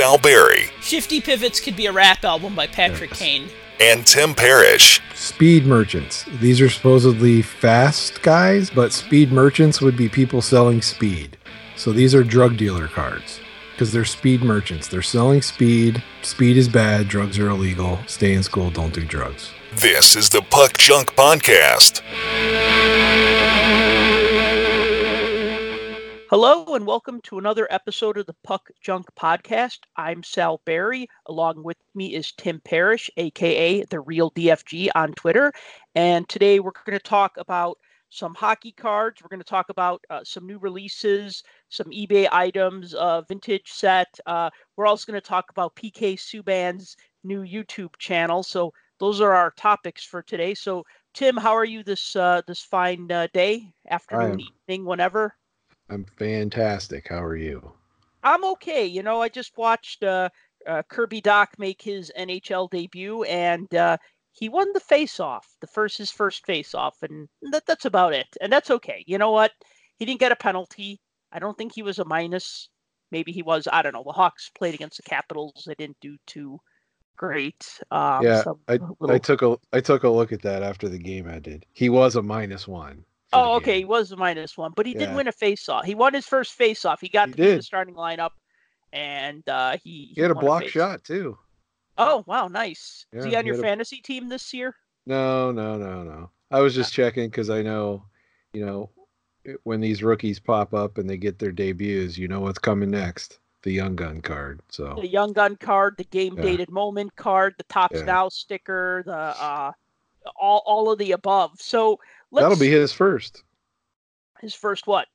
Sal Berry, Shifty Pivots could be a rap album by Patrick Kane. and Tim Parrish. Speed merchants. These are supposedly fast guys, but speed merchants would be people selling speed. So these are drug dealer cards because they're speed merchants. They're selling speed. Speed is bad. Drugs are illegal. Stay in school. Don't do drugs. This is the Puck Junk Podcast. Hello and welcome to another episode of the Puck Junk Podcast. I'm Sal Berry. Along with me is Tim Parrish, aka the Real DFG on Twitter. And today we're going to talk about some hockey cards. We're going to talk about uh, some new releases, some eBay items, uh, vintage set. Uh, we're also going to talk about PK Subban's new YouTube channel. So those are our topics for today. So Tim, how are you this uh, this fine uh, day, afternoon, evening, whenever? I'm fantastic. How are you? I'm okay. You know, I just watched uh, uh, Kirby Dach make his NHL debut, and uh, he won the face-off, the first his first face-off, and that, that's about it. And that's okay. You know what? He didn't get a penalty. I don't think he was a minus. Maybe he was. I don't know. The Hawks played against the Capitals. They didn't do too great. Um, yeah, I, little- I took a I took a look at that after the game. I did. He was a minus one. Oh, okay. He was a minus one, but he did win a face-off. He won his first face-off. He got He to the starting lineup, and uh, he He had a block face- shot too. Oh, wow, nice. Is he on he your had a- fantasy team this year? No, no, no, no. I was just checking because I know, you know, when these rookies pop up and they get their debuts, you know what's coming next. The young gun card. So The Young Gun card, the Game Yeah. Dated Moment card, the Topps Yeah. Now sticker, the uh, all all of the above. So let's that'll be his first. his first what?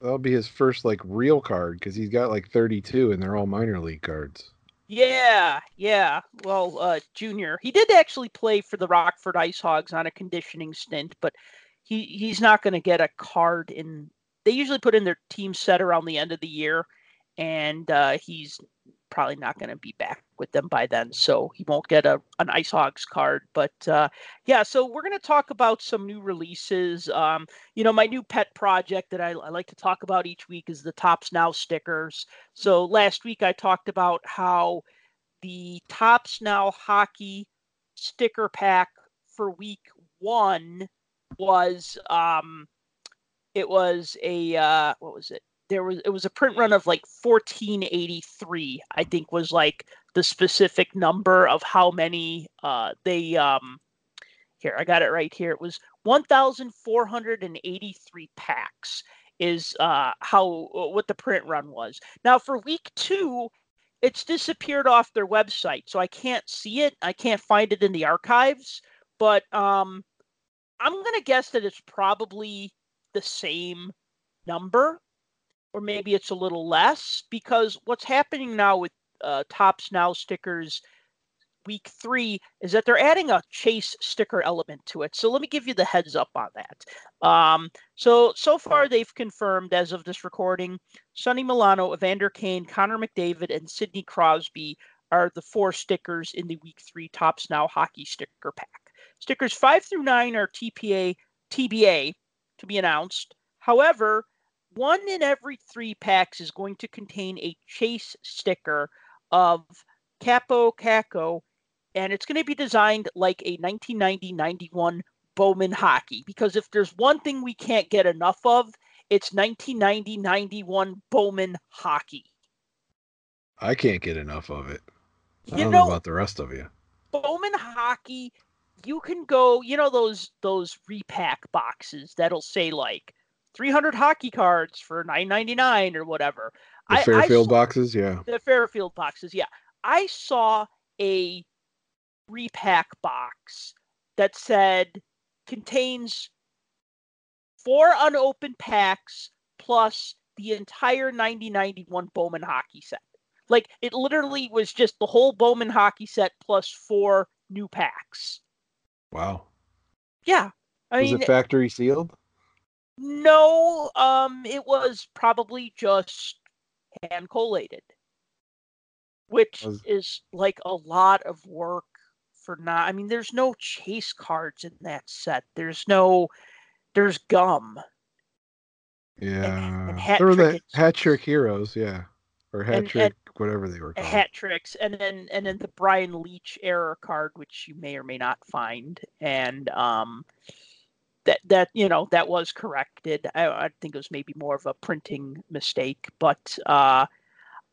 That'll be his first like real card because he's got like 32 and they're all minor league cards. Yeah, yeah. Well, uh, Junior, he did actually play for the Rockford Ice Hogs on a conditioning stint, but he he's not going to get a card in. They usually put in their team set around the end of the year, and uh, he's probably not going to be back with them by then, so he won't get a an Ice Hogs card. But uh, yeah, so we're going to talk about some new releases. Um, you know, my new pet project that I, I like to talk about each week is the Topps Now stickers. So last week I talked about how the Topps Now hockey sticker pack for week one was um it was a uh what was it there was it was a print run of like 1483 i think was like the specific number of how many uh they um here i got it right here. It was 1483 packs is uh how uh, what the print run was. Now for week two it's disappeared off their website so i can't see it. I can't find it in the archives but um i'm to guess that it's probably the same number or maybe it's a little less because what's happening now with uh, Topps now stickers week three is that they're adding a chase sticker element to it. So let me give you the heads up on that. Um, so so far they've confirmed as of this recording sonny milano evander kane connor mcdavid and sidney crosby are the four stickers in the week three Topps now hockey sticker pack. Stickers five through nine are tpa tba to be announced. However one in every three packs is going to contain a chase sticker of Kaapo Kakko, and it's going to be designed like a 1990-91 Bowman hockey. Because if there's one thing we can't get enough of, it's 1990-91 Bowman hockey. I can't get enough of it. I You don't know, know about the rest of you. Bowman hockey, you can go, you know those those repack boxes that'll say like 300 hockey cards for 9.99 or whatever. The I- I Fairfield saw- boxes, yeah. the Fairfield boxes. Yeah, I saw a repack box that said contains four unopened packs plus the entire 9091 Bowman hockey set. Like it literally was just the whole Bowman hockey set plus four new packs. Wow. Yeah. I Was mean, it factory sealed? No, um, it was probably just hand collated, which Was- is like a lot of work for not. I mean, there's no chase cards in that set. There's no, there's gum. Yeah. hat there were the hat trick heroes, yeah. Or hat and, trick. and trick, whatever they were called. hat tricks, and then and then the Brian Leetch error card, which you may or may not find, and um, that that you know that was corrected. I, I think it was maybe more of a printing mistake, but uh,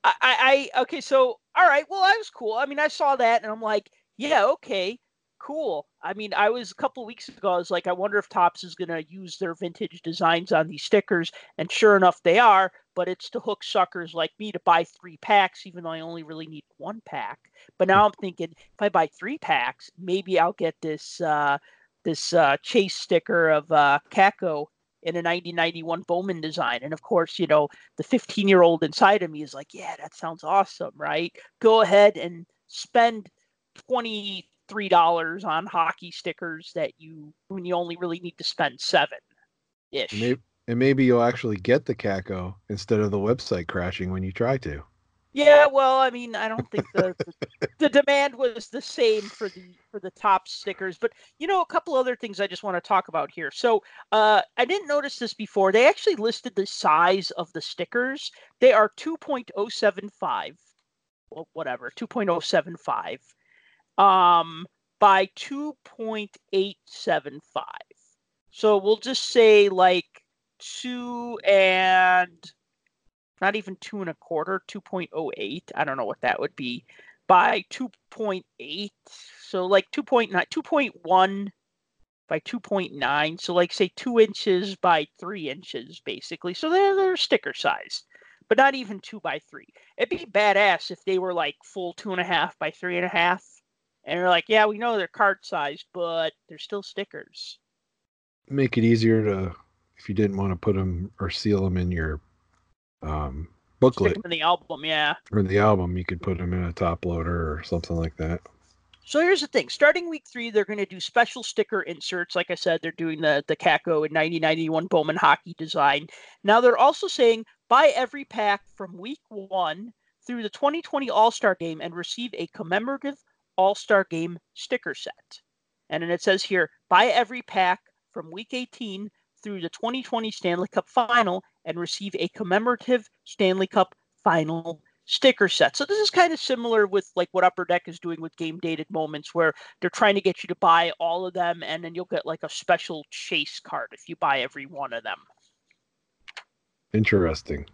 I, I okay. So all right, well, that was cool. I mean, I saw that, and I'm like, yeah, okay, cool. I mean, I was a couple weeks ago. I was like, I wonder if Topps is to use their vintage designs on these stickers, and sure enough, they are. But it's to hook suckers like me to buy three packs, even though I only really need one pack. But now I'm thinking, if I buy three packs, maybe I'll get this uh, this uh, chase sticker of uh, Kakko in a 1991 Bowman design. And of course, you know, the 15 year old inside of me is like, yeah, that sounds awesome, right? Go ahead and spend 23 dollars on hockey stickers that you when you only really need to spend seven ish. And maybe you'll actually get the Kako instead of the website crashing when you try to. Yeah, well, I mean, I don't think the, the, the demand was the same for the for the top stickers, but you know, a couple other things I just want to talk about here. So, uh, I didn't notice this before. They actually listed the size of the stickers. They are 2.075, well, whatever, 2.075 um, by 2.875. So we'll just say like two and not even two and a quarter, 2.08. I don't know what that would be by 2.8. So like 2.9, 2.1 by 2.9. So like say two inches by three inches, basically. So they're, they're sticker size, but not even two by three. It'd be badass if they were like full two and a half by three and a half and they're like, yeah, we know they're card sized, but they're still stickers. Make it easier to, if you didn't want to put them or seal them in your um, booklet. Stick them in the album, yeah. Or the album, you could put them in a top loader or something like that. So here's the thing: starting week three, they're going to do special sticker inserts. Like I said, they're doing the the Kakko and 1991 Bowman hockey design. Now they're also saying buy every pack from week one through the 2020 All Star Game and receive a commemorative all Star Game sticker set. And then it says here buy every pack from week 18 through the 2020 Stanley Cup final and receive a commemorative Stanley Cup final sticker set. So this is kind of similar with like what Upper Deck is doing with game dated moments where they're trying to get you to buy all of them and then you'll get like a special chase card if you buy every one of them. Interesting.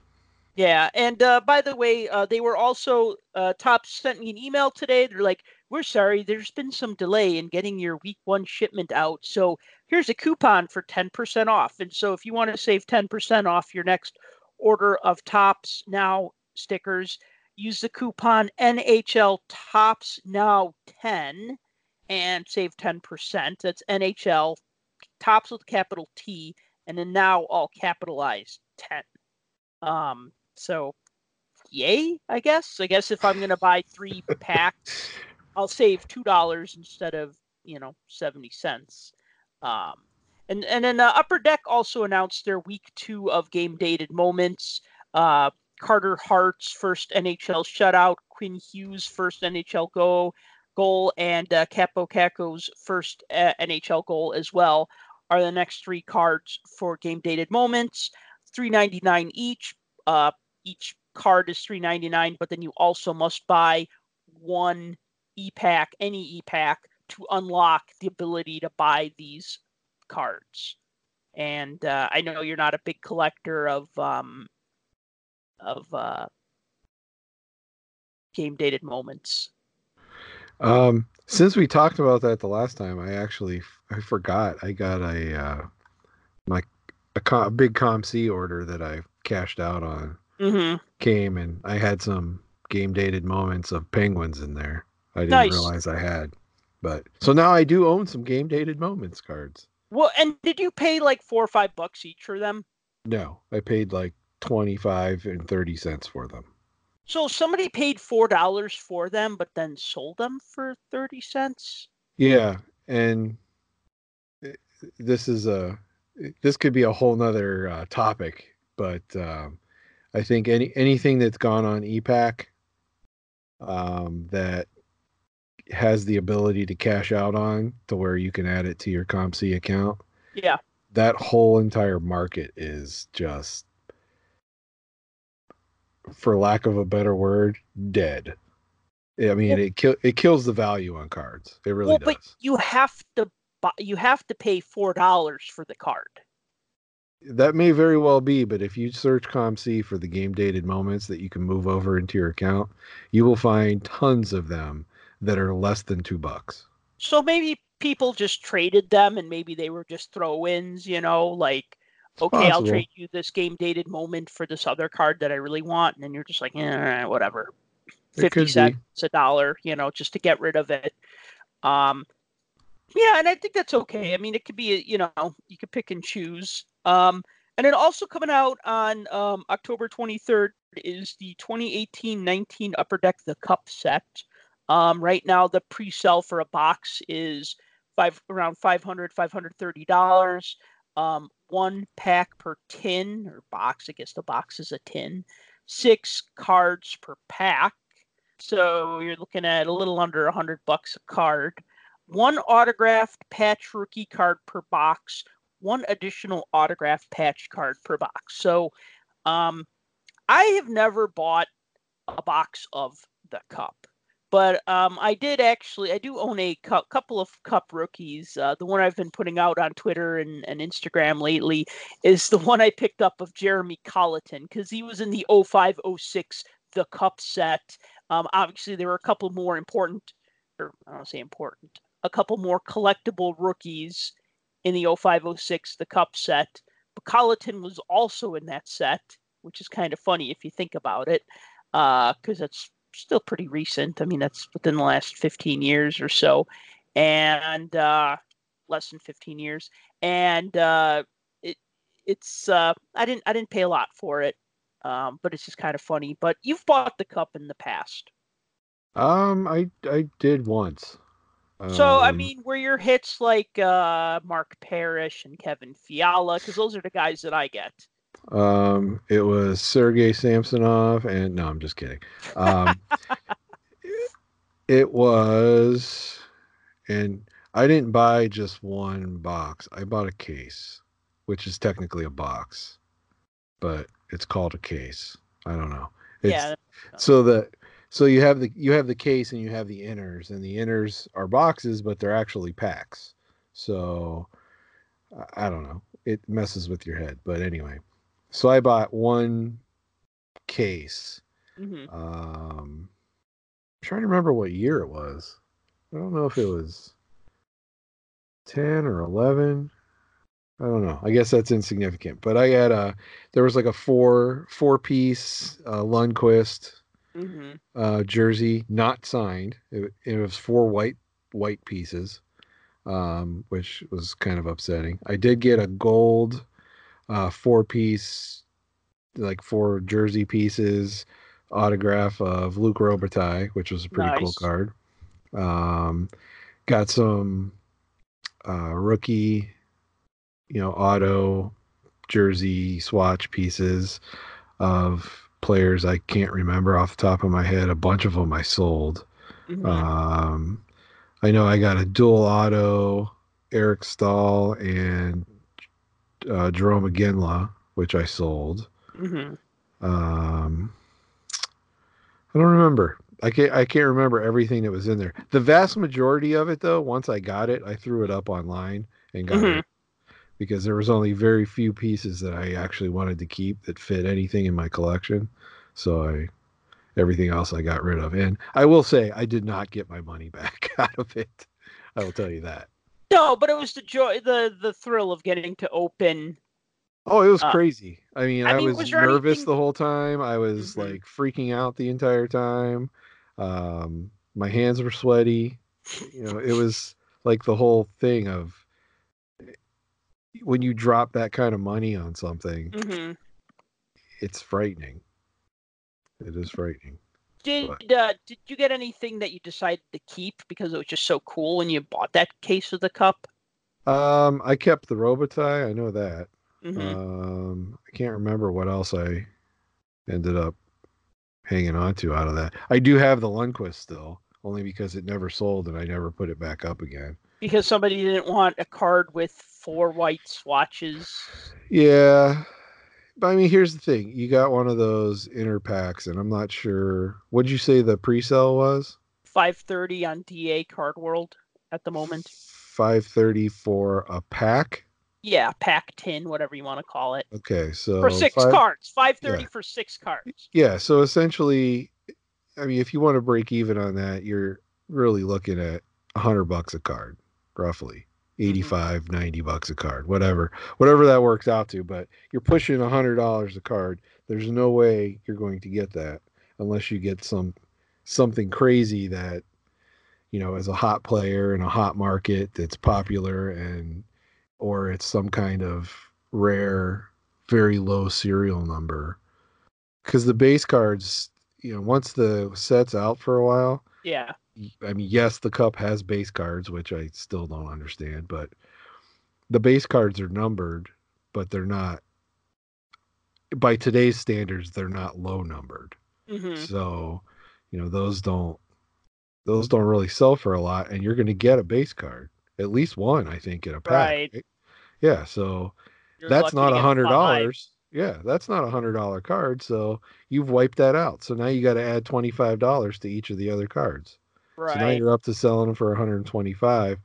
Yeah, and uh, by the way, uh, they were also uh, Top sent me an email today. They're like, "We're sorry, there's been some delay in getting your week one shipment out. So here's a coupon for ten percent off. And so if you want to save ten percent off your next order of Topps Now stickers, use the coupon NHL Topps Now ten and save ten percent. That's NHL Topps with capital T and then now all capitalized ten. Um, so, yay, I guess. I guess if I'm going to buy three packs, I'll save two dollars instead of you know seventy cents. Um, and and then Upper Deck also announced their week two of game dated moments. Uh, Carter Hart's first NHL shutout, Quinn Hughes' first NHL go goal, and uh, Kaapo Kakko's first uh, NHL goal as well are the next three cards for game dated moments. Three ninety nine each. Uh, each card is 399 but then you also must buy one e-pack any e-pack to unlock the ability to buy these cards and uh, i know you're not a big collector of um of uh game dated moments um since we talked about that the last time i actually i forgot i got a uh my a, a big COMC order that i cashed out on mm-hmm. came and I had some game dated moments of penguins in there. I didn't Nice. realize I had. But so now I do own some game dated moments cards. well and did you pay like four or five bucks each for them No, I paid like 25 and 30 cents for them. so somebody paid four dollars for them but then sold them for 30 cents Yeah, and this is a this could be a whole nother uh, topic, but um, I think any anything that's gone on e-Pack um, that has the ability to cash out on to where you can add it to your COMC account, yeah that whole entire market is just for lack of a better word, dead. I mean, Well- it kill it kills the value on cards. It really well, does. but you have to buy, you have to pay four dollars for the card. That may very well be, but if you search COMC for the game dated moments that you can move over into your account, you will find tons of them that are less than two bucks. So maybe people just traded them, and maybe they were just throw-ins. You know, like okay, I'll trade you this game dated moment for this other card that I really want, and then you're just like, eh, whatever. It 50 could be. cents a dollar you know just to get rid of it um yeah and i think that's okay i mean it could be you know you could pick and choose um and then also coming out on um october 23rd is the 2018-19 upper deck the cup set um right now the pre-sale for a box is five around 500 530 dollars um one pack per tin or box i guess the box is a tin six cards per pack so you're looking at a little under a hundred bucks a card. One autographed patch rookie card per box. One additional autographed patch card per box. So, um, I have never bought a box of the cup, but um, I did actually. I do own a cou- couple of cup rookies. Uh, the one I've been putting out on Twitter and, and Instagram lately is the one I picked up of Jeremy Colliton because he was in the 0506 the cup set. Um, obviously, there were a couple more important, or I don't say important, a couple more collectible rookies in the 0506, the cup set. But Colleton was also in that set, which is kind of funny if you think about it, because that's still pretty recent. I mean, that's within the last 15 years or so, and uh, less than 15 years. And uh, it it's uh, I didn't I didn't pay a lot for it um, but it's just kind of funny. But you've bought the cup in the past, Um, I I did once. so I Um, mean, were your hits like uh, Mark Parrish and Kevin Fiala? Because those are the guys that I get. Um, it was Sergey Samsonov, and no, I'm just kidding. Um, it was, and I didn't buy just one box. I bought a case, which is technically a box, but it's called a case. I don't know. It's, yeah, So the so you have the you have the case and you have the inners, and the inners are boxes, but they're actually packs. So I don't know. It messes with your head, but anyway. So I bought one case. hmm Um, I'm trying to remember what year it was. I don't know if it was ten or eleven. I don't know. I guess that's insignificant. But I had a there was like a four four piece uh, Lundqvist hmm uh, jersey, not signed. It, it was four white white pieces, um, which was kind of upsetting. I did get a gold uh, four piece, like four jersey pieces, autograph of Luc Robitaille, which was a pretty cool card. Um, got some uh, rookie, you know, auto jersey swatch pieces of players I can't remember off the top of my head. A bunch of them I sold. hmm Um, I know I got a dual auto Eric Staal and uh, Jarome Iginla, which I sold. hmm Um, I don't remember. I can't. I can't remember everything that was in there. The vast majority of it, though, once I got it, I threw it up online and got Mhm. it because there was only very few pieces that I actually wanted to keep that fit anything in my collection. So I, everything else I got rid of. And I will say, I did not get my money back out of it. I will tell you that. No, but it was the joy, the the thrill of getting to open. Oh, it was Uh, crazy. I mean, I mean, was, was nervous anything- the whole time. I was Mhm. like freaking out the entire time. Um, my hands were sweaty. You know, it was like the whole thing of when you drop that kind of money on something, hmm it's frightening. It is frightening. Did uh, did you get anything that you decided to keep because it was just so cool when you bought that case of the cup? Um, I kept the Robitaille. I know that. hmm Um, I can't remember what else I ended up hanging on to out of that. I do have the Lundqvist still, only because it never sold and I never put it back up again. because somebody didn't want a card with four white swatches. Yeah, but I mean, here's the thing: you got one of those inner packs, and I'm not sure. What'd you say the pre-sale was? 530 on DA Card World at the moment. Five thirty for a pack. Yeah, pack 10, whatever you want to call it. Okay, so For six five- cards. 530 yeah. for six cards. Yeah, so essentially, I mean, if you want to break even on that, you're really looking at a hundred bucks a card, roughly. Mm-hmm. 85 90 bucks a card whatever whatever that works out to but you're pushing a hundred dollars a card there's no way you're going to get that unless you get some something crazy that you know is a hot player in a hot market that's popular and or it's some kind of rare very low serial number because the base cards you know once the set's out for a while Yeah. I mean, yes, the cup has base cards, which I still don't understand, but the base cards are numbered, but they're not by today's standards, they're not low numbered. hmm So, you know, those don't those don't really sell for a lot, and you're gonna get a base card. At least one, I think, in a pack. Right. Yeah, so You're that's not a hundred dollars. Yeah, that's not a hundred dollar card. So you've wiped that out. So now you got to add twenty five dollars to each of the other cards. So now you're up to selling them for 125.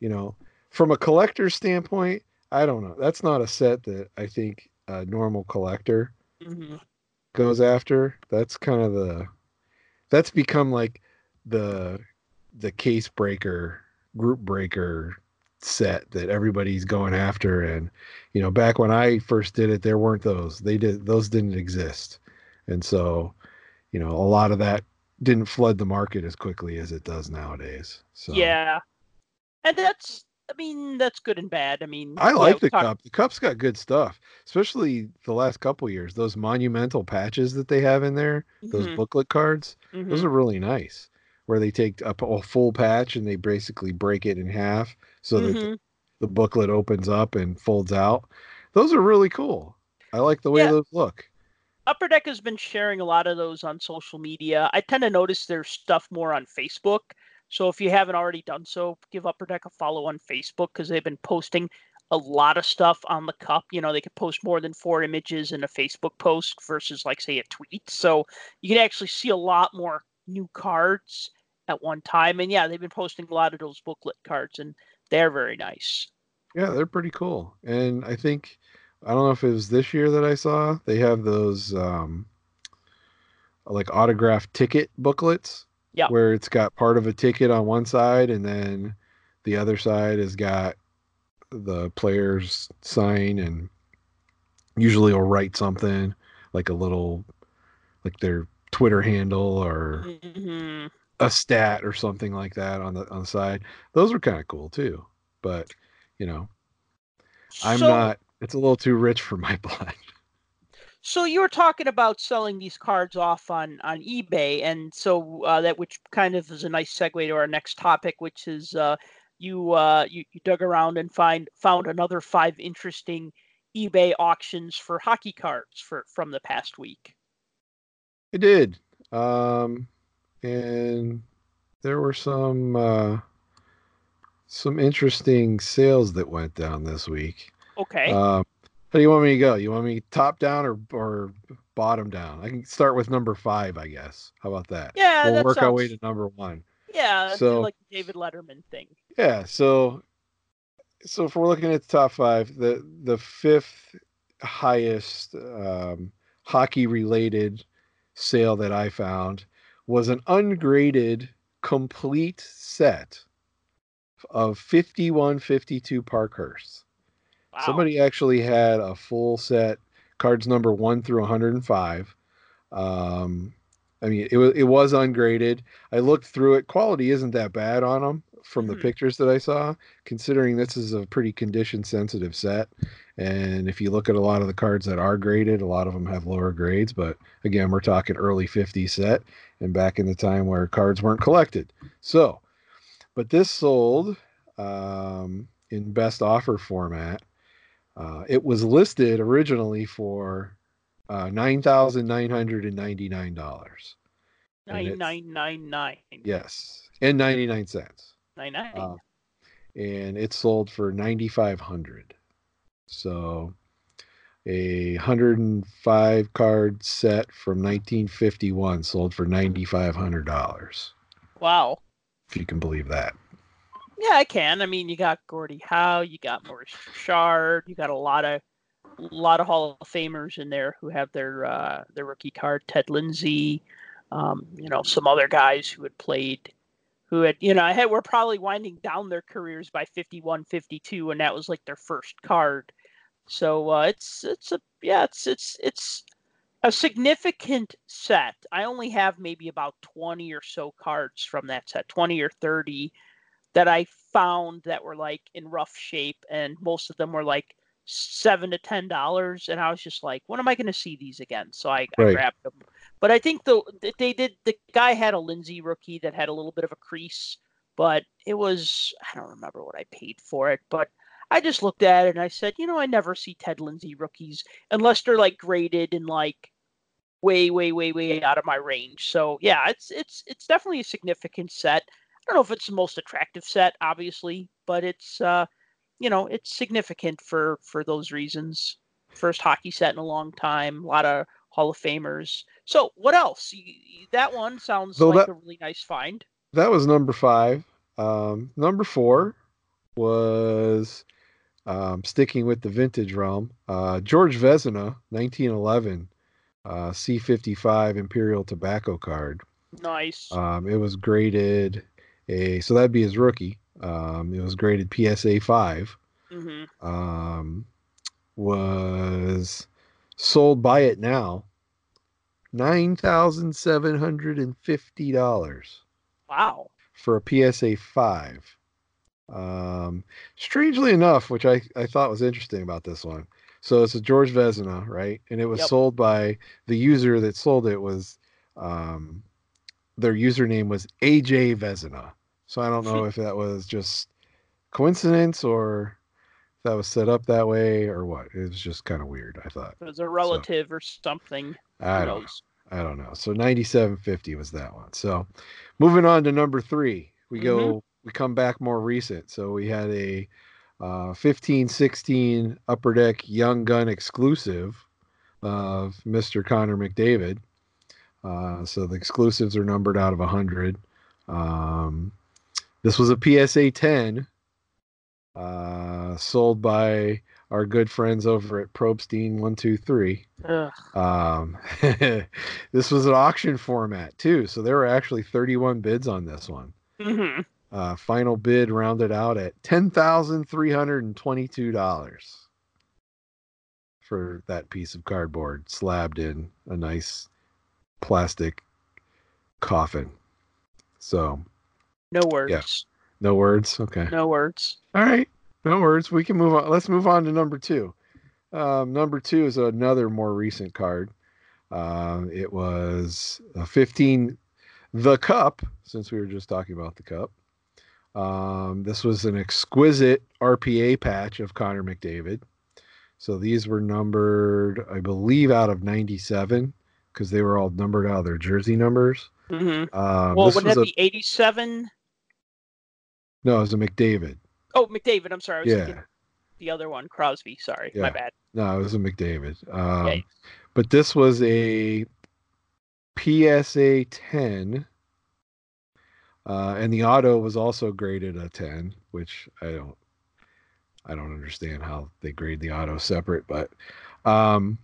You know, from a collector's standpoint, I don't know. That's not a set that I think a normal collector hmm goes after. That's kind of the that's become like the the case breaker, group breaker set that everybody's going after and you know, back when I first did it there weren't those. They did those didn't exist. And so, you know, a lot of that didn't flood the market as quickly as it does nowadays. So Yeah. And that's, I mean, that's good and bad. I mean, I like we the talked- cup. The cup's got good stuff, especially the last couple years. Those monumental patches that they have in there, those Mhm, booklet cards, those mhm. are really nice. Where they take a full patch and they basically break it in half so that the, Mhm. the booklet opens up and folds out. Those are really cool. I like the way Yeah. those look. Upper Deck has been sharing a lot of those on social media. I tend to notice their stuff more on Facebook. So if you haven't already done so, give Upper Deck a follow on Facebook because they've been posting a lot of stuff on the cup. You know, they could post more than four images in a Facebook post versus, like, say, a tweet. So you can actually see a lot more new cards at one time. And yeah, they've been posting a lot of those booklet cards, and they're very nice. Yeah, they're pretty cool. And I think I don't know if it was this year that I saw they have those um like autographed ticket booklets. Yeah. Where it's got part of a ticket on one side and then the other side has got the player's sign and usually will write something like a little like their Twitter handle or hmm a stat or something like that on the on the side. Those are kind of cool too. But you know, I'm So- not. It's a little too rich for my blood. So you were talking about selling these cards off on on eBay, and so uh, that which kind of is a nice segue to our next topic, which is uh, you, uh, you you dug around and find found another five interesting eBay auctions for hockey cards for from the past week. It did, um, and there were some uh, some interesting sales that went down this week. Okay, Um, how do you want me to go? You want me top down or or bottom down? I can start with number five, I guess. How about that? yeah, we'll that work our way to number one. yeah, so- like David Letterman thing. Yeah, so so if we're looking at the top five, the the fifth highest um, hockey related sale that I found was an ungraded complete set of 51 52 Parkhurst. Wow. Somebody actually had a full set, cards number one through 105. Um, I mean, it was it was ungraded. I looked through it. Quality isn't that bad on them from the Mhm. pictures that I saw, considering this is a pretty condition sensitive set. And if you look at a lot of the cards that are graded, a lot of them have lower grades. But again, we're talking early 50s set and back in the time where cards weren't collected. So, but this sold um, in best offer format. Uh, it was listed originally for uh, nine thousand nine hundred and ninety nine dollars. and nine nine nine nine Yes, and ninety nine cents. nine nine. Uh, and it sold for ninety five hundred. So, a 105 card set from 1951 sold for $9,500. Wow. If you can believe that. Yeah, I can. I mean, you got Gordie Howe, you got Maurice Richard, you got a lot of a lot of Hall of Famers in there who have their uh, their rookie card. Ted Lindsay, um, you know, some other guys who had played, who had you know, I had were probably winding down their careers by 51, 52, and that was like their first card. So uh, it's it's a yeah, it's it's it's a significant set. I only have maybe about 20 or so cards from that set, 20 or 30 that I found that were like in rough shape, and most of them were like seven to ten dollars, and I was just like, when am I going to see these again? So I, I grabbed them. But I think the they did. The guy had a Lindsay rookie that had a little bit of a crease, but it was I don't remember what I paid for it, but I just looked at it and I said, you know, I never see Ted Lindsay rookies unless they're like graded and like way, way, way, way out of my range. So yeah, it's it's it's definitely a significant set. I don't know if it's the most attractive set, obviously, but it's uh, you know, it's significant for for those reasons. First hockey set in a long time, a lot of Hall of Famers. So what else? That one sounds So like that- a really nice find. That was number five. Um, number four was um, sticking with the vintage realm. Uh, George Vezina, 1911, uh, C55 Imperial Tobacco card. Nice. Um, it was graded a so that'd be his rookie. Um, it was graded PSA five. hmm Um, was sold by it now nine thousand seven hundred and fifty dollars Wow. for a PSA five. Um, strangely enough, which I, I thought was interesting about this one. So it's a George Vezina, right? And it was Yep. sold by the user that sold it was um, their username was AJ Vezina. So I don't know if that was just coincidence or if that was set up that way or what. It was just kind of weird. I thought. It was a relative or something. I don't know. knows? I don't know. So 9750 was that one. So moving on to number three, we go, we come back more recent. So we had a uh, 15 16 Upper Deck Young Gun exclusive of Mr. Connor McDavid. Uh, so the exclusives are numbered out of 100. Um, this was a PSA 10 uh, sold by our good friends over at Probstein 123. Um, this was an auction format too, so there were actually 31 bids on this one. Mhm. Uh, final bid rounded out at ten thousand three hundred and twenty-two dollars for that piece of cardboard slabbed in a nice plastic coffin. So No words. Yes. no words. Okay. No words. All right. No words. We can move on. Let's move on to number two. Um, number two is another more recent card. Uh, it was a 15, the cup, since we were just talking about the cup. Um, this was an exquisite RPA patch of Connor McDavid. So these were numbered, I believe, out of 97 because they were all numbered out of their jersey numbers. hmm Um, well, would that a, be 87? No, it was a McDavid. Oh, McDavid. I'm sorry. I was Yeah. the other one, Crosby. Sorry. My bad. No, it was a McDavid. Um, Yeah. But this was a PSA 10. Uh, and the auto was also graded a 10, which I don't I don't understand how they grade the auto separate, but um,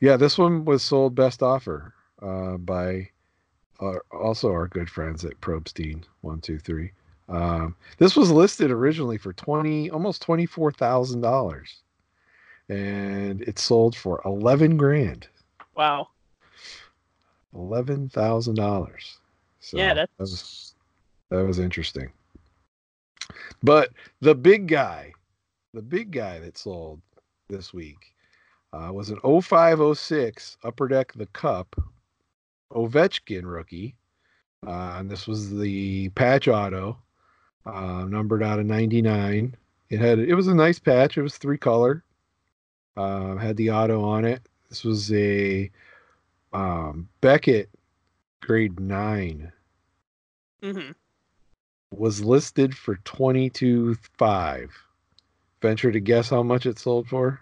yeah, this one was sold best offer uh, by our, also our good friends at Probstein one two three. Um, this was listed originally for twenty almost twenty four thousand dollars. And it sold for 11 grand. Wow. $11,000 so yeah, that was that was interesting. But the big guy the big guy that sold this week uh, was an 0506 upper deck the cup ovechkin rookie. Uh, and this was the patch auto uh, numbered out of 99 it had it was a nice patch. It was three color uh, had the auto on it. This was a um, beckett grade 9 mm-hmm. was listed for 22.5 venture to guess how much it sold for?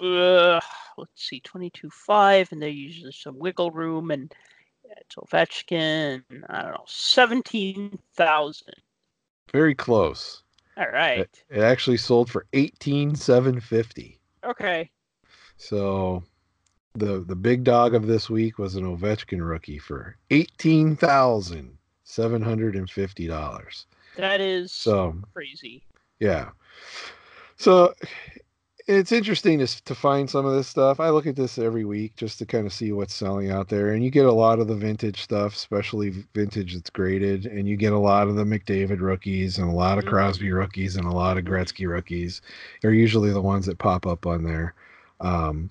Uh, let's see, 22.5, and there usually some wiggle room, and it's Ovechkin. I don't know, 17,000. Very close. All right. It, it actually sold for eighteen seven fifty. Okay. So the the big dog of this week was an Ovechkin rookie for eighteen thousand seven hundred and fifty dollars. That is So crazy. yeah. So it's interesting to, to find some of this stuff. I look at this every week just to kind of see what's selling out there. And you get a lot of the vintage stuff, especially vintage that's graded. And you get a lot of the McDavid rookies and a lot of Mhm. Crosby rookies and a lot of Gretzky rookies. They're usually the ones that pop up on there. Um,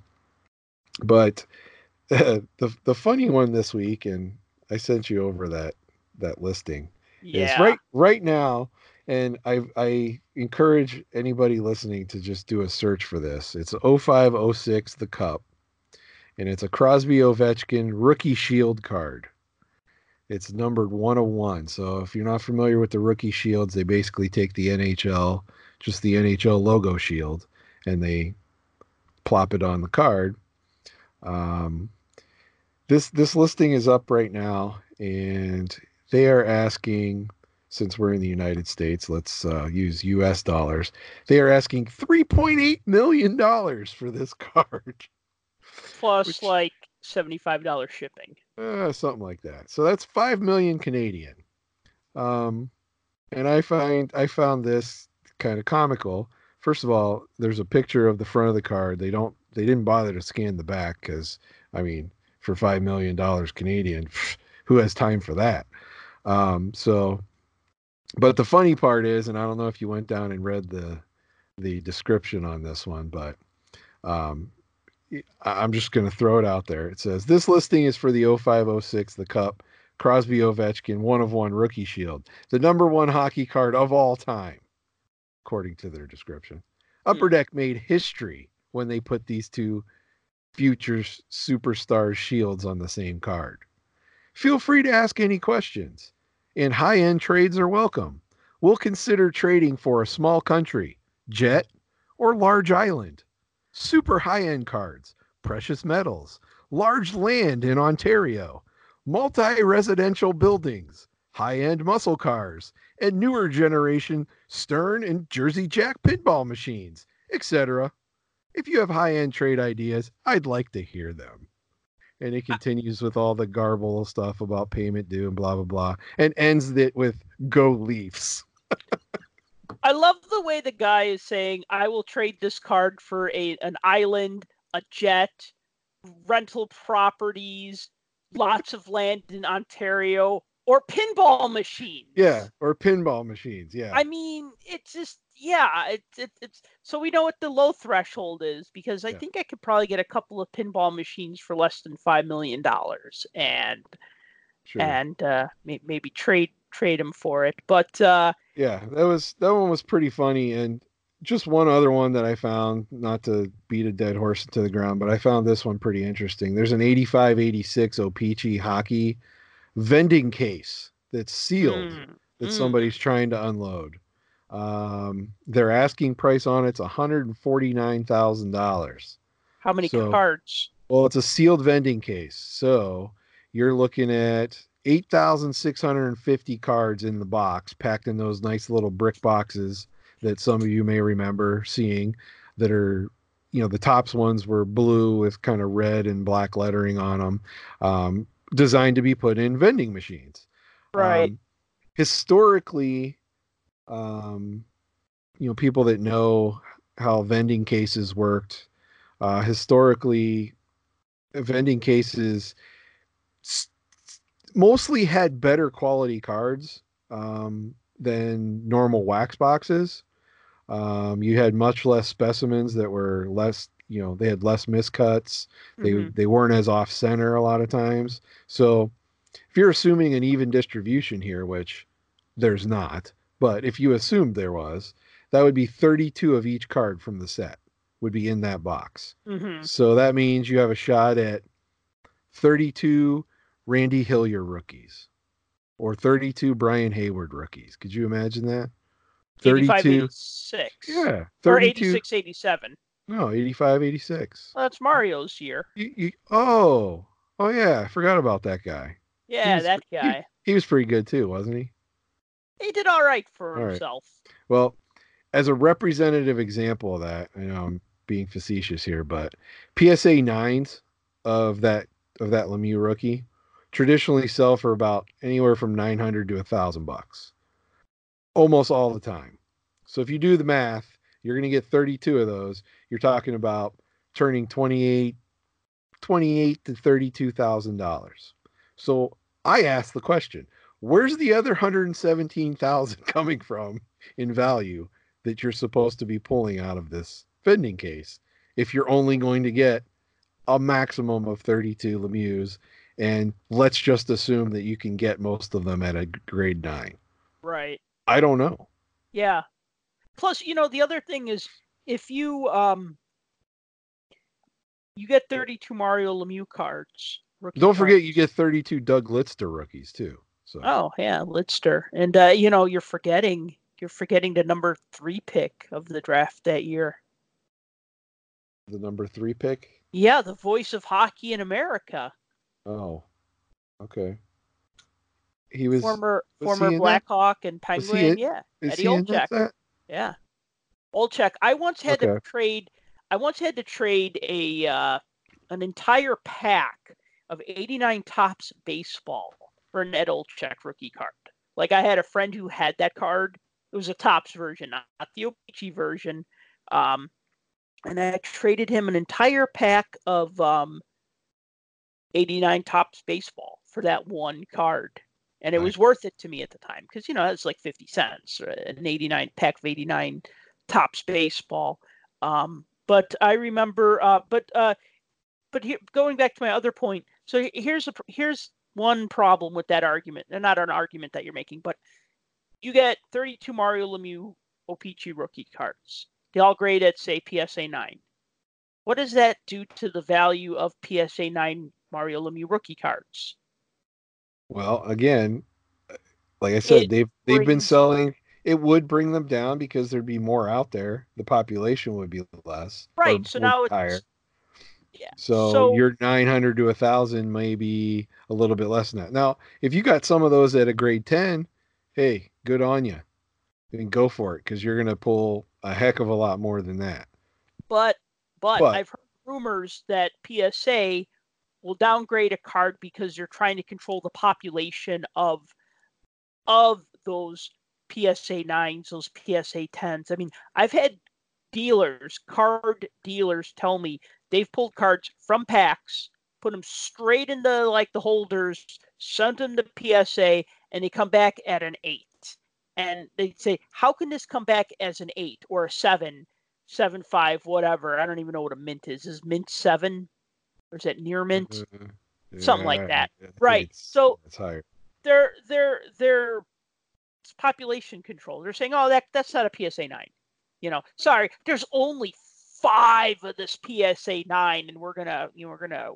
but the the funny one this week, and I sent you over that that listing Yeah. is right right now and I I encourage anybody listening to just do a search for this. It's 0506 the cup and it's a Crosby Ovechkin rookie shield card. It's numbered 101. So if you're not familiar with the rookie shields, they basically take the NHL, just the NHL logo shield and they plop it on the card. Um this this listing is up right now and they are asking since we're in the United States, let's uh, use US dollars. They are asking $3.8 million for this card. Plus which- like $75 shipping. Uh, something like that. So that's 5 million Canadian. Um, and I find I found this kind of comical. First of all, there's a picture of the front of the card. They don't they didn't bother to scan the back because I mean, for 5 million dollars Canadian, who has time for that? Um, so but the funny part is, and I don't know if you went down and read the the description on this one, but um, I'm just going to throw it out there. It says this listing is for the 0506 the Cup Crosby Ovechkin one of one rookie shield, the number one hockey card of all time, according to their description. Upper Deck made history when they put these two future superstar shields on the same card. Feel free to ask any questions and high end trades are welcome. We'll consider trading for a small country, jet, or large island. Super high end cards, precious metals, large land in Ontario, multi residential buildings, high end muscle cars, and newer generation Stern and Jersey Jack pinball machines, etc. If you have high end trade ideas, I'd like to hear them and it continues with all the garble stuff about payment due and blah blah blah and ends it with go leafs. I love the way the guy is saying, "I will trade this card for a an island, a jet, rental properties, lots of land in Ontario, or pinball machines." yeah or pinball machines yeah I mean, it's just yeah, it's it, it's so we know what the low threshold is because I Yeah. think I could probably get a couple of pinball machines for less than five million dollars, and sure and uh, may, maybe trade trade them for it. But uh, yeah that was that one was pretty funny and just one other one that i found not to beat a dead horse into the ground but i found this one pretty interesting there's an 85 86 O-Pee-Chee hockey vending case that's sealed mm, that Mm. somebody's trying to unload um their asking price on it's $149000 how many So- cards? Well, it's a sealed vending case. So you're looking at 8,650 cards in the box, packed in those nice little brick boxes that some of you may remember seeing that are, you know, the Topps ones were blue with kind of red and black lettering on them, um, designed to be put in vending machines. Right. Um, historically, um, you know, people that know how vending cases worked, uh, historically, vending cases s- mostly had better quality cards um, than normal wax boxes. Um, you had much less specimens that were less, you know, they had less miscuts. They Mhm. they weren't as off center a lot of times. So if you're assuming an even distribution here, which there's not, but if you assumed there was, that would be 32 of each card from the set would be in that box. Mhm. So that means you have a shot at 32 Randy Hillier rookies or 32 Brian Hayward rookies. Could you imagine that? 85, 32. 86. Yeah, Or 32. 86, 87. No, 85, 86. Well, that's Mario's year. You, you, oh, oh yeah, I forgot about that guy. Yeah, He's- that guy. He was pretty good too, wasn't he? He did all right for All right. himself. Well, as a representative example of that, I know I'm being facetious here, but PSA nines of that of that Lemieux rookie traditionally sell for about anywhere from 900 to a thousand bucks, almost all the time. So if you do the math, you're going to get 32 of those. You're talking about turning 28, 28 to 32 thousand dollars. So I asked the question: Where's the other 117,000 coming from in value that you're supposed to be pulling out of this vending case if you're only going to get a maximum of 32 Lemieux and let's just assume that you can get most of them at a grade 9 Right. i don't know Yeah. Plus, you know, the other thing is if you um you get 32 Mario Lemieux cards. don't forget you get 32 doug Lidster rookies too so Oh yeah, Lidster, and uh, you know you're forgetting you're forgetting the number three pick of the draft that year. the number 3 pick Yeah, the voice of hockey in America, oh okay he was former was former? Blackhawk and Penguin. Yeah, is Eddie he in Olczyk. that? Yeah. Olczyk. I once had to trade. I once had to trade a uh, an entire pack of 89 Topps baseball for an Ed Olczyk rookie card. Like I had a friend who had that card. It was a Topps version, not not the O-Pee-Chee version. Um, and I traded him an entire pack of um, 89 Topps baseball for that one card. And it was worth it to me at the time because, you know, it's like 50 cents, or an 89 pack of 89 Topps baseball. Um, but I remember, uh, but, uh, but here, going back to my other point, so here's a, here's one problem with that argument, and not an argument that you're making, but you get 32 Mario Lemieux OPC rookie cards. They all grade at say PSA 9. What does that do to the value of PSA 9 Mario Lemieux rookie cards? Well, again, uh, like I said, It they've they've been selling. It would bring them down because there'd be more out there. The population would be less. Right. So now be it's higher. yeah. So, so- your 900 to a thousand may be a little bit less than that. Now, if you got some of those at a grade 10, hey, good on you. Then go for it because you're going to pull a heck of a lot more than that. but but, But- I've heard rumors that PSA will downgrade a card because you're trying to control the population of of those PSA nines, those PSA tens. I mean, I've had dealers, card dealers, tell me they've pulled cards from packs, put them straight into like the holders, sent them to PSA, and they come back at an eight. And they say, how can this come back as an eight or a seven? seven five whatever. I don't even know what a mint is. Is mint seven or is that near mint? Mhm. Something like that. Right, it's- so- it's higher. They're they're they're it's population control. They're saying, oh, that that's not a PSA nine. You know, sorry, there's only five of this PSA nine, and we're gonna you know we're gonna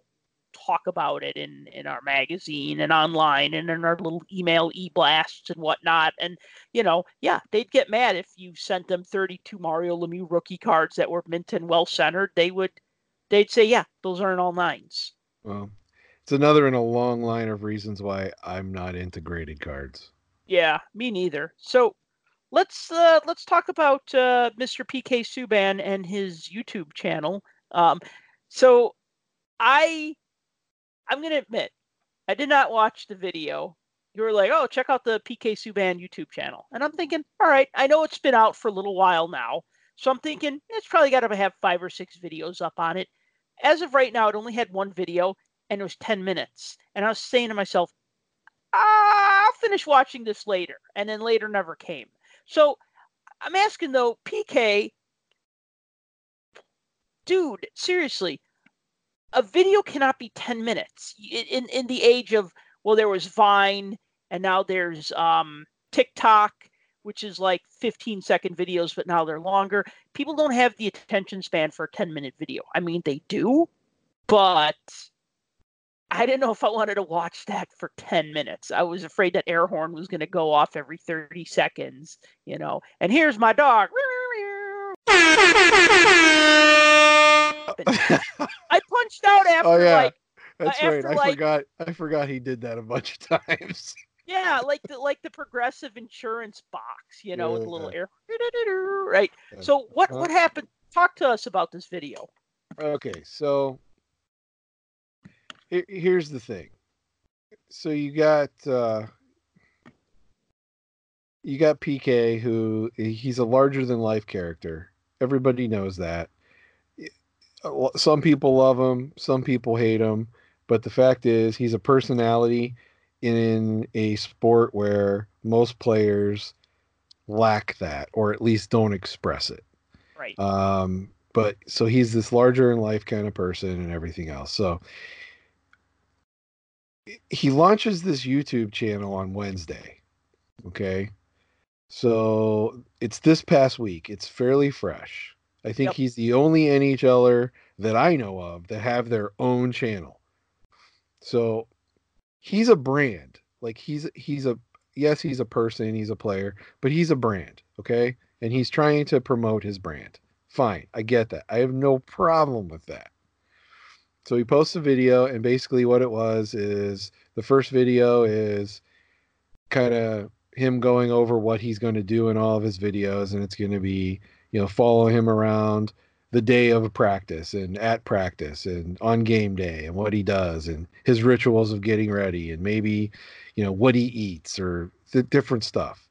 talk about it in in our magazine and online and in our little email e-blasts and whatnot. And you know, yeah, they'd get mad if you sent them 32 Mario Lemieux rookie cards that were mint and well centered. They would they'd say, yeah, those aren't all nines. Well, it's another in a long line of reasons why I'm not into graded cards. Yeah, me neither. So let's uh, let's talk about uh, Mr. PK Subban and his YouTube channel. Um, so I I'm gonna admit I did not watch the video. You were like, oh, check out the PK Subban YouTube channel, and I'm thinking, all right, I know it's been out for a little while now, so I'm thinking it's probably got to have five or six videos up on it. As of right now, it only had one video, and it was 10 minutes, and I was saying to myself, I'll finish watching this later. And then later never came. So I'm asking though, PK, dude, seriously, a video cannot be 10 minutes. In in the age of well, there was Vine and now there's um TikTok, which is like 15 second videos, but now they're longer. People don't have the attention span for a 10 minute video. I mean, they do, but I didn't know if I wanted to watch that for 10 minutes. I was afraid that air horn was going to go off every 30 seconds, you know. And here's my dog. I punched out after oh yeah, like that's uh, right. I like- forgot. I forgot he did that a bunch of times. Yeah, like the like the progressive insurance box, you know, with a little Yeah. air. Right. Yeah. So what Uh, what happened? Talk to us about this video. Okay, so here's the thing. So you got uh you got PK who he's a larger than life character. Everybody knows that. A Some people love him, some people hate him, but the fact is he's a personality in a sport where most players lack that or at least don't express it. Right. Um, but so he's this larger in life kind of person and everything else. So he launches this YouTube channel on Wednesday. Okay. So it's this past week. It's fairly fresh. I think Yep. he's the only NHLer that I know of that have their own channel. So he's a brand. Like he's he's a yes, he's a person, he's a player, but he's a brand, okay? And he's trying to promote his brand. Fine, I get that. I have no problem with that. So he posts a video, and basically what it was is the first video is kind of him going over what he's going to do in all of his videos, and it's going to be, you know, follow him around the day of practice and at practice and on game day and what he does and his rituals of getting ready and maybe, you know, what he eats or the different stuff.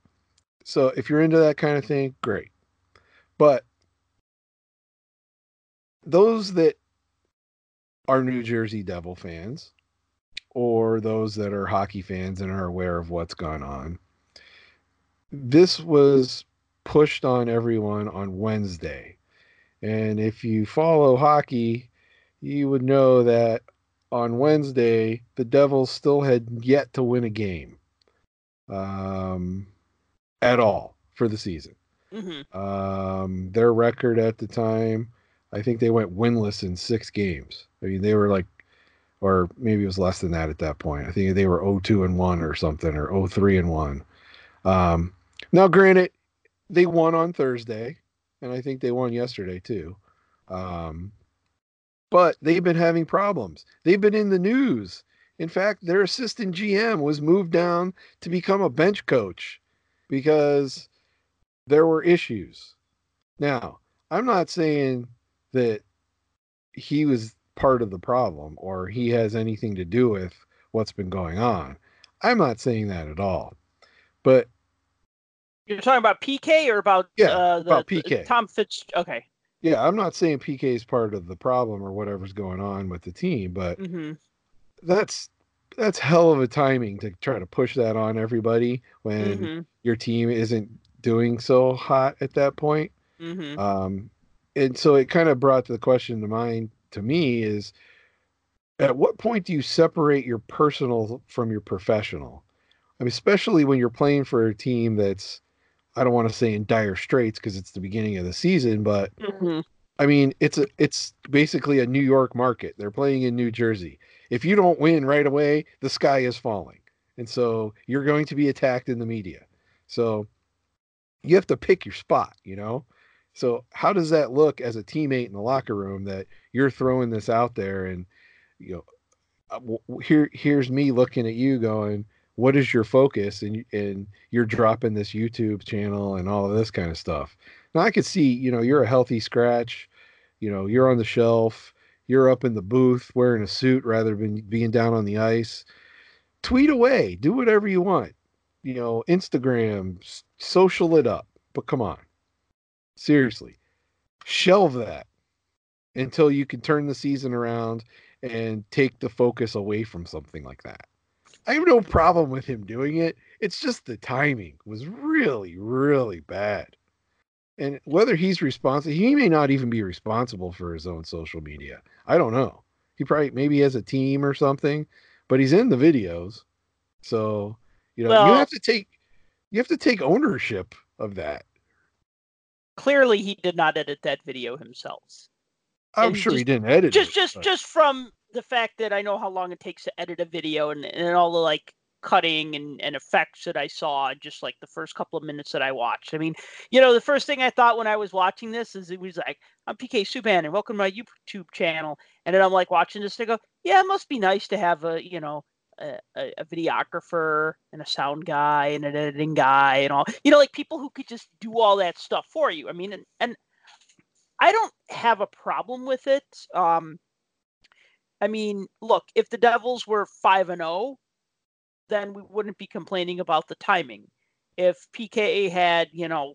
So if you're into that kind of thing, great. But those that are New Jersey Devil fans or those that are hockey fans and are aware of what's gone on, this was pushed on everyone on Wednesday. And if you follow hockey, you would know that on Wednesday, the Devils still had yet to win a game um, at all for the season. hmm Um, their record at the time, I think they went winless in six games. I mean, they were like, or maybe it was less than that at that point. I think they were 0-2 and 1 or something, or 0-3 and 1. Um, now, granted, they won on Thursday, and I think they won yesterday too. Um, but they've been having problems. They've been in the news. In fact, their assistant GM was moved down to become a bench coach because there were issues. Now, I'm not saying that he was part of the problem or he has anything to do with what's been going on. I'm not saying that at all. But You're talking about PK or about Yeah, uh, the, about PK. Tom Fitz. Okay. yeah, I'm not saying PK is part of the problem or whatever's going on with the team, but hmm that's that's hell of a timing to try to push that on everybody when hmm your team isn't doing so hot at that point. hmm Um, and so it kind of brought the question to mind to me is at what point do you separate your personal from your professional? I mean, especially when you're playing for a team that's, I don't want to say in dire straits because it's the beginning of the season, but hmm I mean, it's a, it's basically a New York market. They're playing in New Jersey. If you don't win right away, the sky is falling. And so you're going to be attacked in the media. So you have to pick your spot, you know? So how does that look as a teammate in the locker room that you're throwing this out there and you know uh, here here's me looking at you going what is your focus and and you're dropping this YouTube channel and all of this kind of stuff. Now I could see, you know, you're a healthy scratch, you know, you're on the shelf, you're up in the booth wearing a suit rather than being down on the ice. Tweet away, do whatever you want. You know, Instagram, social it up. But come on. Seriously. Shelve that until you can turn the season around and take the focus away from something like that. I have no problem with him doing it. It's just the timing was really, really bad. And whether he's responsible, he may not even be responsible for his own social media. I don't know. He probably maybe has a team or something, but he's in the videos. So, you know, you have to take you have to take ownership of that. Clearly, he did not edit that video himself. I'm And sure he didn't edit Just, it. just, but- just from the fact that I know how long it takes to edit a video and, and all the like cutting and, and effects that I saw just like the first couple of minutes that I watched. I mean, you know, the first thing I thought when I was watching this is it was like, I'm PK Subban and welcome to my YouTube channel. And then I'm like watching this I go, yeah, it must be nice to have a, you know, a, a, videographer and a sound guy and an editing guy and all, you know, like people who could just do all that stuff for you. I mean, and, and I don't have a problem with it. Um, I mean, look, if the Devils were 5 and 0, then we wouldn't be complaining about the timing. If PKA had, you know,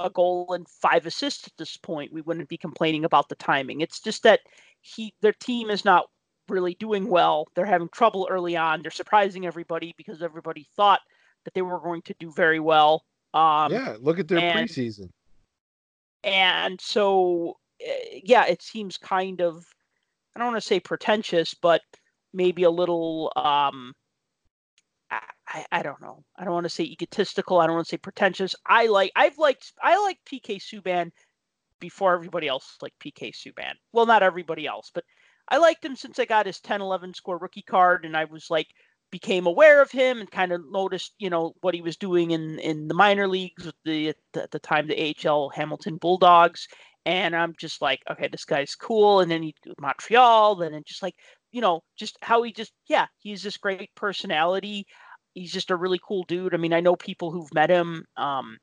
a goal and five assists at this point, we wouldn't be complaining about the timing. It's just that he their team is not really doing well. They're having trouble early on. They're surprising everybody because everybody thought that they were going to do very well. Um, yeah, look at their and, preseason. And so, eh, yeah, it seems kind of I don't want to say pretentious, but maybe a little um I, I don't know. I don't want to say egotistical. I don't want to say pretentious. I like I've liked I like PK Subban before everybody else like PK Subban. Well, not everybody else, but I liked him since I got his 10 11 score rookie card and I was like became aware of him and kind of noticed, you know, what he was doing in in the minor leagues with the at the time the AHL Hamilton Bulldogs and I'm just like, okay, this guy's cool. And then he Montreal, then just like, you know, just how he just, yeah, he's this great personality. He's just a really cool dude. I mean, I know people who've met him, um,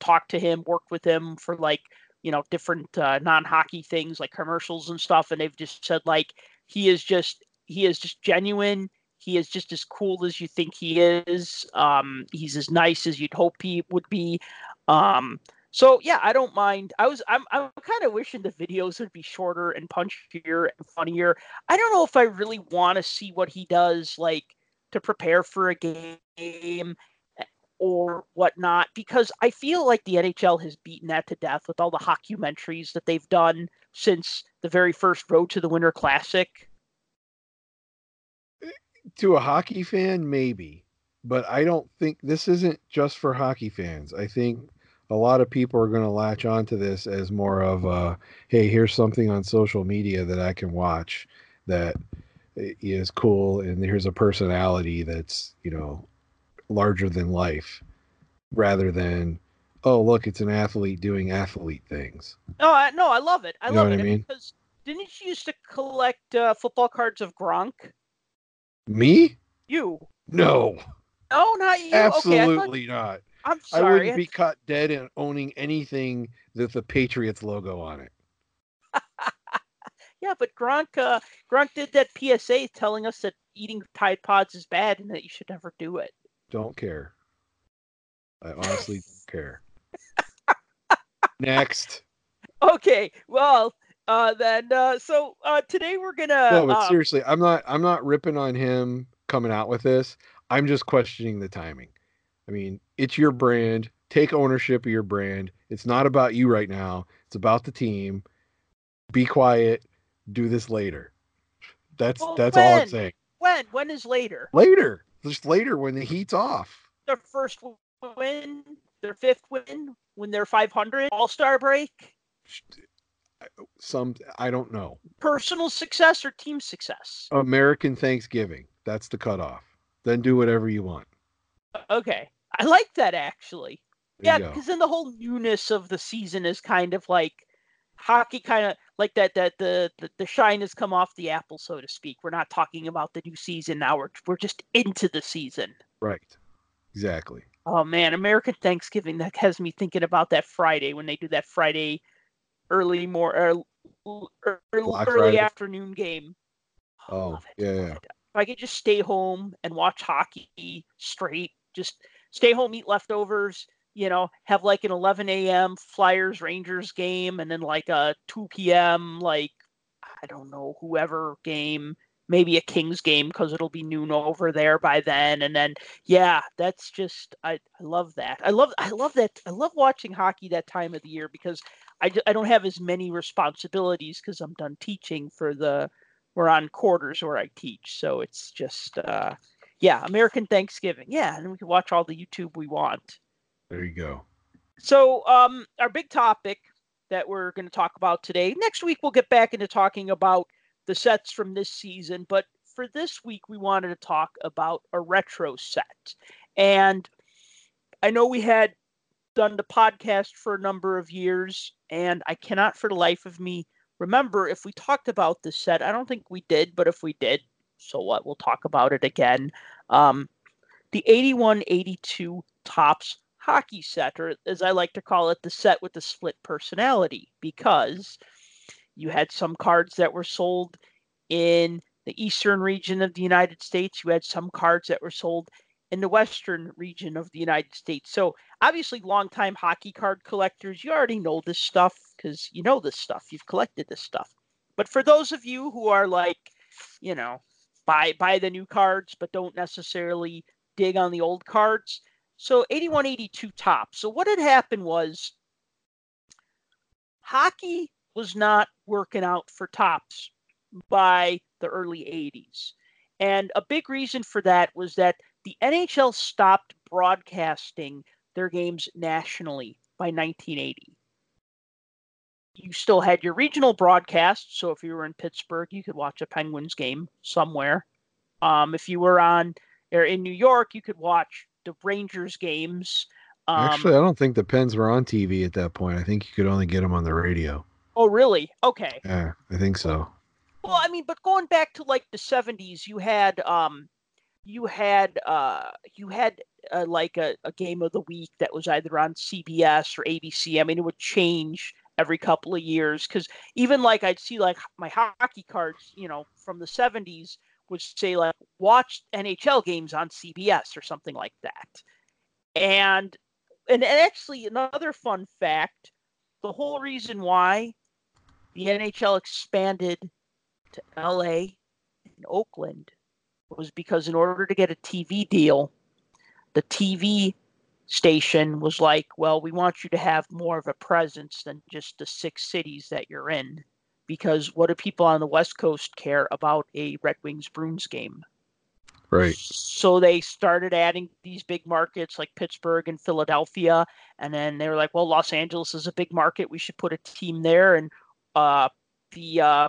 talked to him, worked with him for like, you know, different uh, non-hockey things like commercials and stuff, and they've just said like he is just he is just genuine. He is just as cool as you think he is. Um, he's as nice as you'd hope he would be. Um, so yeah, I don't mind. I was I'm I'm kind of wishing the videos would be shorter and punchier and funnier. I don't know if I really want to see what he does like to prepare for a game eh, or whatnot because I feel like the NHL has beaten that to death with all the documentaries that they've done since the very first Road to the Winter Classic. To a hockey fan, maybe, but I don't think this isn't just for hockey fans. I think a lot of people are going to latch onto this as more of a hey here's something on social media that i can watch that is cool and here's a personality that's you know larger than life rather than oh look it's an athlete doing athlete things. No i no i love it i you love it I mean? because didn't you used to collect uh, football cards of gronk? Me? You. No. No not you? Absolutely okay, not I'm sorry. I wouldn't be caught dead in owning anything with the Patriots logo on it. yeah, but Gronk, uh, Gronk did that PSA telling us that eating Tide Pods is bad and that you should never do it. Don't care. I honestly don't care. Next. Okay, well, uh, then, uh, so uh, today we're gonna. No, but um, seriously, I'm not. I'm not ripping on him coming out with this. I'm just questioning the timing. I mean, it's your brand. Take ownership of your brand. It's not about you right now. It's about the team. Be quiet. Do this later. That's Well, that's all I'm saying. when? When is later? Later. Just later when the heat's off. Their first win, their fifth win, when they're 500, All Star break, Some I don't know. personal success or team success. American Thanksgiving. That's the cutoff. Then do whatever you want. Okay, I like that actually. There yeah, because then the whole newness of the season is kind of like hockey, kind of like that. That the, the the shine has come off the apple, so to speak. We're not talking about the new season now. We're we're just into the season. Right. Exactly. Oh man, American Thanksgiving that has me thinking about that Friday when they do that Friday early more er, er, early afternoon game. I Oh, yeah, yeah. If I could just stay home and watch hockey straight, just stay home, eat leftovers, you know, have like an 11 a.m. Flyers Rangers game, and then like a 2 p.m. like I don't know whoever game, maybe a Kings game because it'll be noon over there by then, and then yeah, that's just I, I love that. I love I love that I love watching hockey that time of the year because I, I don't have as many responsibilities because I'm done teaching for the we're on quarters where I teach, so it's just uh yeah, American Thanksgiving. Yeah, and we can watch all the YouTube we want. There you go. So, um, our big topic that we're going to talk about today. Next week, we'll get back into talking about the sets from this season. But for this week, we wanted to talk about a retro set. And I know we had done the podcast for a number of years, and I cannot for the life of me remember if we talked about this set. I don't think we did, but if we did, so what? We'll talk about it again. Um, the 81 82 Topps hockey set, or as I like to call it, the set with the split personality, because you had some cards that were sold in the eastern region of the United States, you had some cards that were sold in the western region of the United States. So obviously, longtime hockey card collectors, you already know this stuff because you know this stuff. You've collected this stuff. But for those of you who are like, you know, buy buy the new cards but don't necessarily dig on the old cards. So 81 82 Topps. So what had happened was hockey was not working out for Topps by the early 80s. And a big reason for that was that the NHL stopped broadcasting their games nationally by 1980. You still had your regional broadcasts, so if you were in Pittsburgh, you could watch a Penguins game somewhere. Um, if you were on or in New York, you could watch the Rangers games. Um, Actually, I don't think the Pens were on TV at that point. I think you could only get them on the radio. Oh, really? Okay. Yeah, I think so. Well, I mean, but going back to like the 70s, you had um you had uh you had uh, like a, a game of the week that was either on CBS or ABC. I mean, it would change every couple of years because even like I'd see like my hockey cards, you know, from the 70s would say like watch NHL games on CBS or something like that. And and actually another fun fact, the whole reason why the NHL expanded to LA and Oakland was because in order to get a TV deal, the TV station was like, well, we want you to have more of a presence than just the six cities that you're in. Because what do people on the West Coast care about a Red Wings Bruins game? Right. So they started adding these big markets like Pittsburgh and Philadelphia. And then they were like, well, Los Angeles is a big market. We should put a team there. And uh, the uh,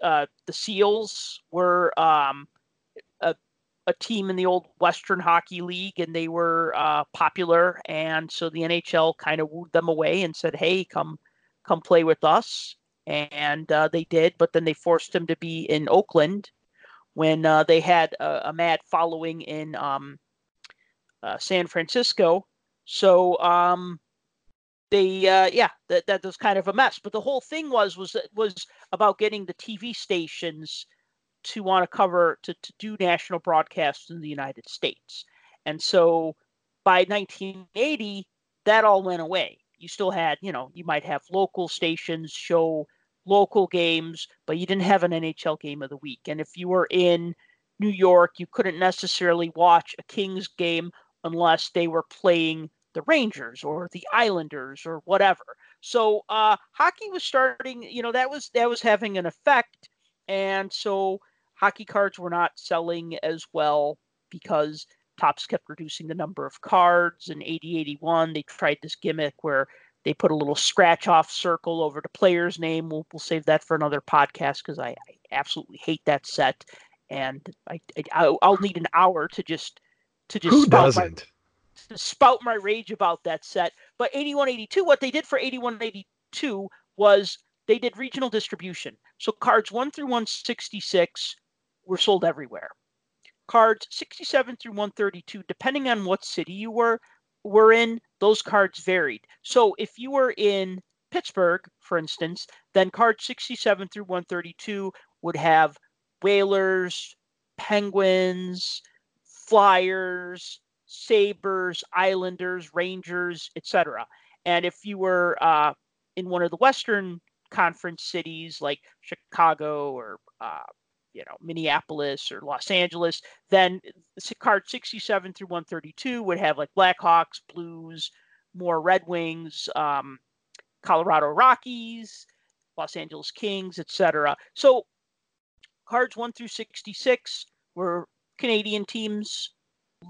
uh, the Seals were um, a, team in the old Western Hockey League, and they were uh, popular. And so the NHL kind of wooed them away and said, "Hey, come come play with us." And uh, they did, but then they forced them to be in Oakland when uh, they had a, a, mad following in um, uh, San Francisco. So um, they uh, yeah that that was kind of a mess but the whole thing was was was about getting the tv stations to want to cover to, to do national broadcasts in the united states. And so by 1980 that all went away. You still had you know you might have local stations show local games but you didn't have an nhl game of the week. And if you were in new york you couldn't necessarily watch a kings game unless they were playing the Rangers or the Islanders or whatever. So uh, hockey was starting, you know, that was that was having an effect, and so hockey cards were not selling as well because Topps kept reducing the number of cards. In 8081, they tried this gimmick where they put a little scratch off circle over the player's name. We'll, we'll save that for another podcast because I, I, absolutely hate that set. And I, I, will need an hour to just to just who doesn't spout my rage about that set. But 8182, what they did for 8182 was they did regional distribution. So cards 1 through 166 were sold everywhere. Cards 67 through 132, depending on what city you were were in, those cards varied. So if you were in Pittsburgh, for instance, then cards 67 through 132 would have Whalers, Penguins, Flyers, Sabres, Islanders, Rangers, etc. And if you were uh, in one of the Western Conference cities like Chicago or uh, you know Minneapolis or Los Angeles, then card 67 through 132 would have like Blackhawks, Blues, more Red Wings, um, Colorado Rockies, Los Angeles Kings, etc. So cards 1 through 66 were Canadian teams,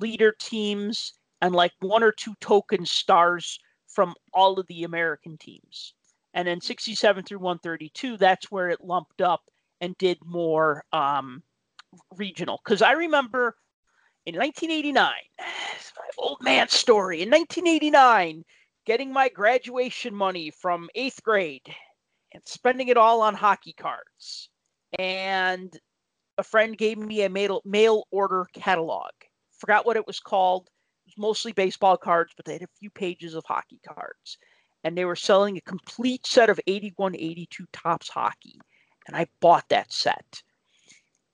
leader teams and like one or two token stars from all of the American teams. And then 67 through 132, that's where it lumped up and did more um, regional because I remember in 1989, my old man story. In 1989, getting my graduation money from eighth grade and spending it all on hockey cards. And a friend gave me a mail, mail order catalog. Forgot what it was called. It was mostly baseball cards, but they had a few pages of hockey cards. And they were selling a complete set of 81 82 Topps hockey. And I bought that set.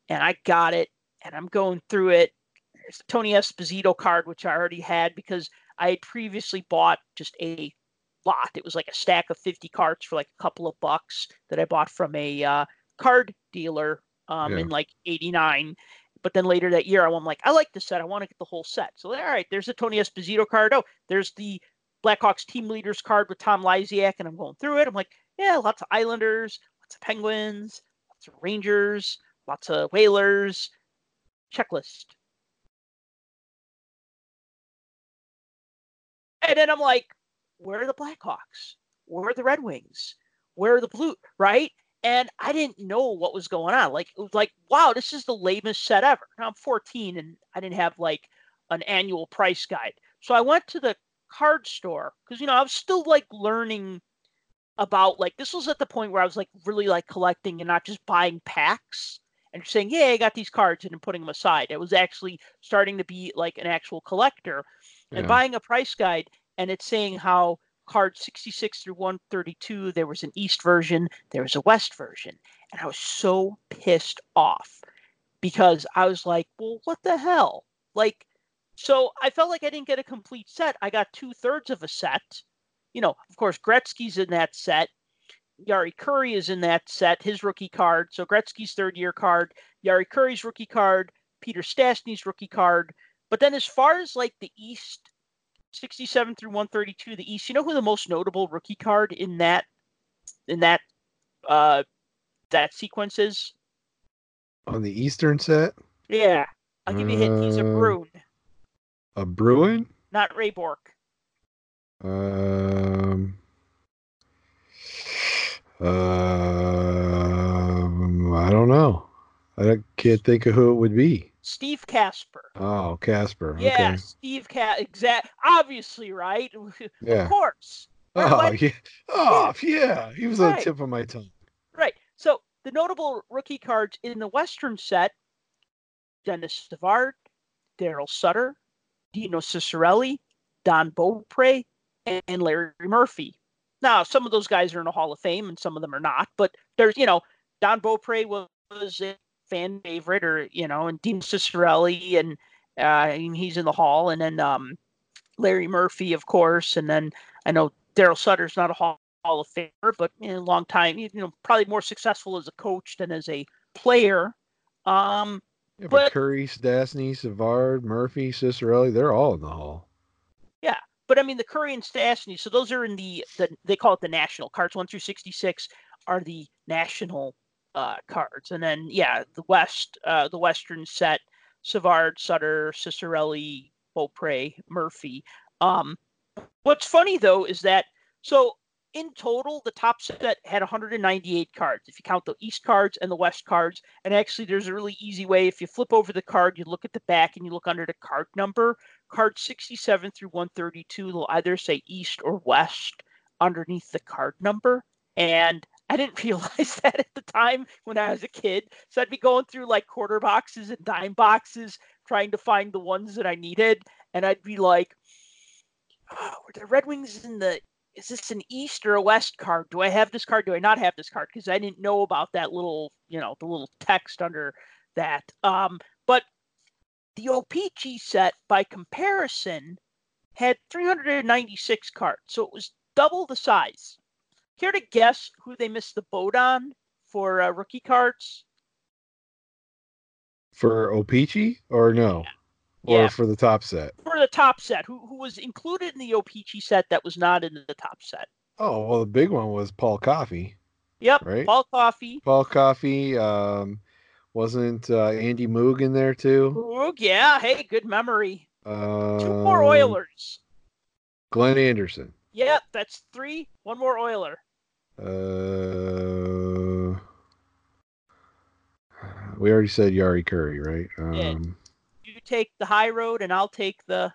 And I got it. And I'm going through it. There's the Tony Esposito card, which I already had because I had previously bought just a lot. It was like a stack of 50 cards for like a couple of bucks that I bought from a uh, card dealer um, Yeah. in like 89. But then later that year, I'm like, I like this set. I want to get the whole set. So, all right, there's the Tony Esposito card. Oh, there's the Blackhawks team leaders card with Tom Lysiak. And I'm going through it. I'm like, yeah, lots of Islanders, lots of Penguins, lots of Rangers, lots of Whalers. Checklist. And then I'm like, where are the Blackhawks? Where are the Red Wings? Where are the Blue? Right? And I didn't know what was going on. Like it was like, wow, this is the lamest set ever. I'm 14 and I didn't have like an annual price guide. So I went to the card store because you know I was still like learning about like this was at the point where I was like really like collecting and not just buying packs and saying, yeah, I got these cards and then putting them aside. It was actually starting to be like an actual collector and Yeah. buying a price guide and it's saying how cards 66 through 132 there was an east version there was a west version and i was so pissed off because i was like well what the hell like so i felt like i didn't get a complete set i got two-thirds of a set you know of course gretzky's in that set. Jari Kurri is in that set his rookie card. So gretzky's third year card Jari Kurri's rookie card peter stastny's rookie card. But then as far as like the east 67 through 132 the east you know who the most notable rookie card in that in that uh that sequence is? On the Eastern set, yeah. I'll give you a hint. He's a Uh, Bruin, a Bruin. not ray Bourque Um. Um, I don't know. I can't think of who it would be. steve Kasper Oh, Kasper. yeah Okay. steve cat exact obviously right Yeah. of course Oh, yeah. Oh, yeah. He was on the tip of my tongue. Right. So the notable rookie cards in the Western set: Denis Savard, Daryl Sutter, Dino Ciccarelli, Don Beaupre, and Larry Murphy. Now, some of those guys are in the Hall of Fame, and some of them are not. But there's, you know, Don Beaupre was, was a fan favorite, or you know, and Dean Ciccarelli, and uh, and he's in the Hall, and then um, Larry Murphy, of course, and then I know Daryl Sutter's not a Hall. Hall of Famer, but in a long time, you know, probably more successful as a coach than as a player. Um, Yeah, but, But- Kurri, Stastny, Savard, Murphy, Ciccarelli, they're all in the hall. But I mean, the Kurri and Stastny, so those are in the, the they call it the national cards. One through sixty six are the national uh, cards, and then yeah, the West, uh, the Western set: Savard, Sutter, Ciccarelli, Beaupre, Murphy. Um, what's funny though is that so in total, the Topps set had 198 cards. If you count the East cards and the West cards, and actually, there's a really easy way. If you flip over the card, you look at the back and you look under the card number. Card 67 through 132 will either say East or West underneath the card number. And I didn't realize that at the time when I was a kid. So I'd be going through like quarter boxes and dime boxes trying to find the ones that I needed. And I'd be like, oh, were the Red Wings in the is this an East or a West card? Do I have this card? Do I not have this card? Because I didn't know about that little, you know, the little text under that. Um, but the OPC set, by comparison, had 396 cards, so it was double the size. Care to guess who they missed the boat on for uh, rookie cards? For O-Pee-Chee or no? Or Yeah. for the Topps set? For the Topps set, who who was included in the OPC set that was not in the Topps set? Oh, well, the big one was Paul Coffey. Yep, Right. Paul Coffey. Paul Coffey. Um, wasn't uh, Andy Moog in there too? Oog, yeah, hey, good memory. Uh, Two more Oilers. Glenn Anderson. Yep, that's three. One more Oiler. Uh, we already said Jari Kurri, right? Yeah. Um, take the high road, and I'll take the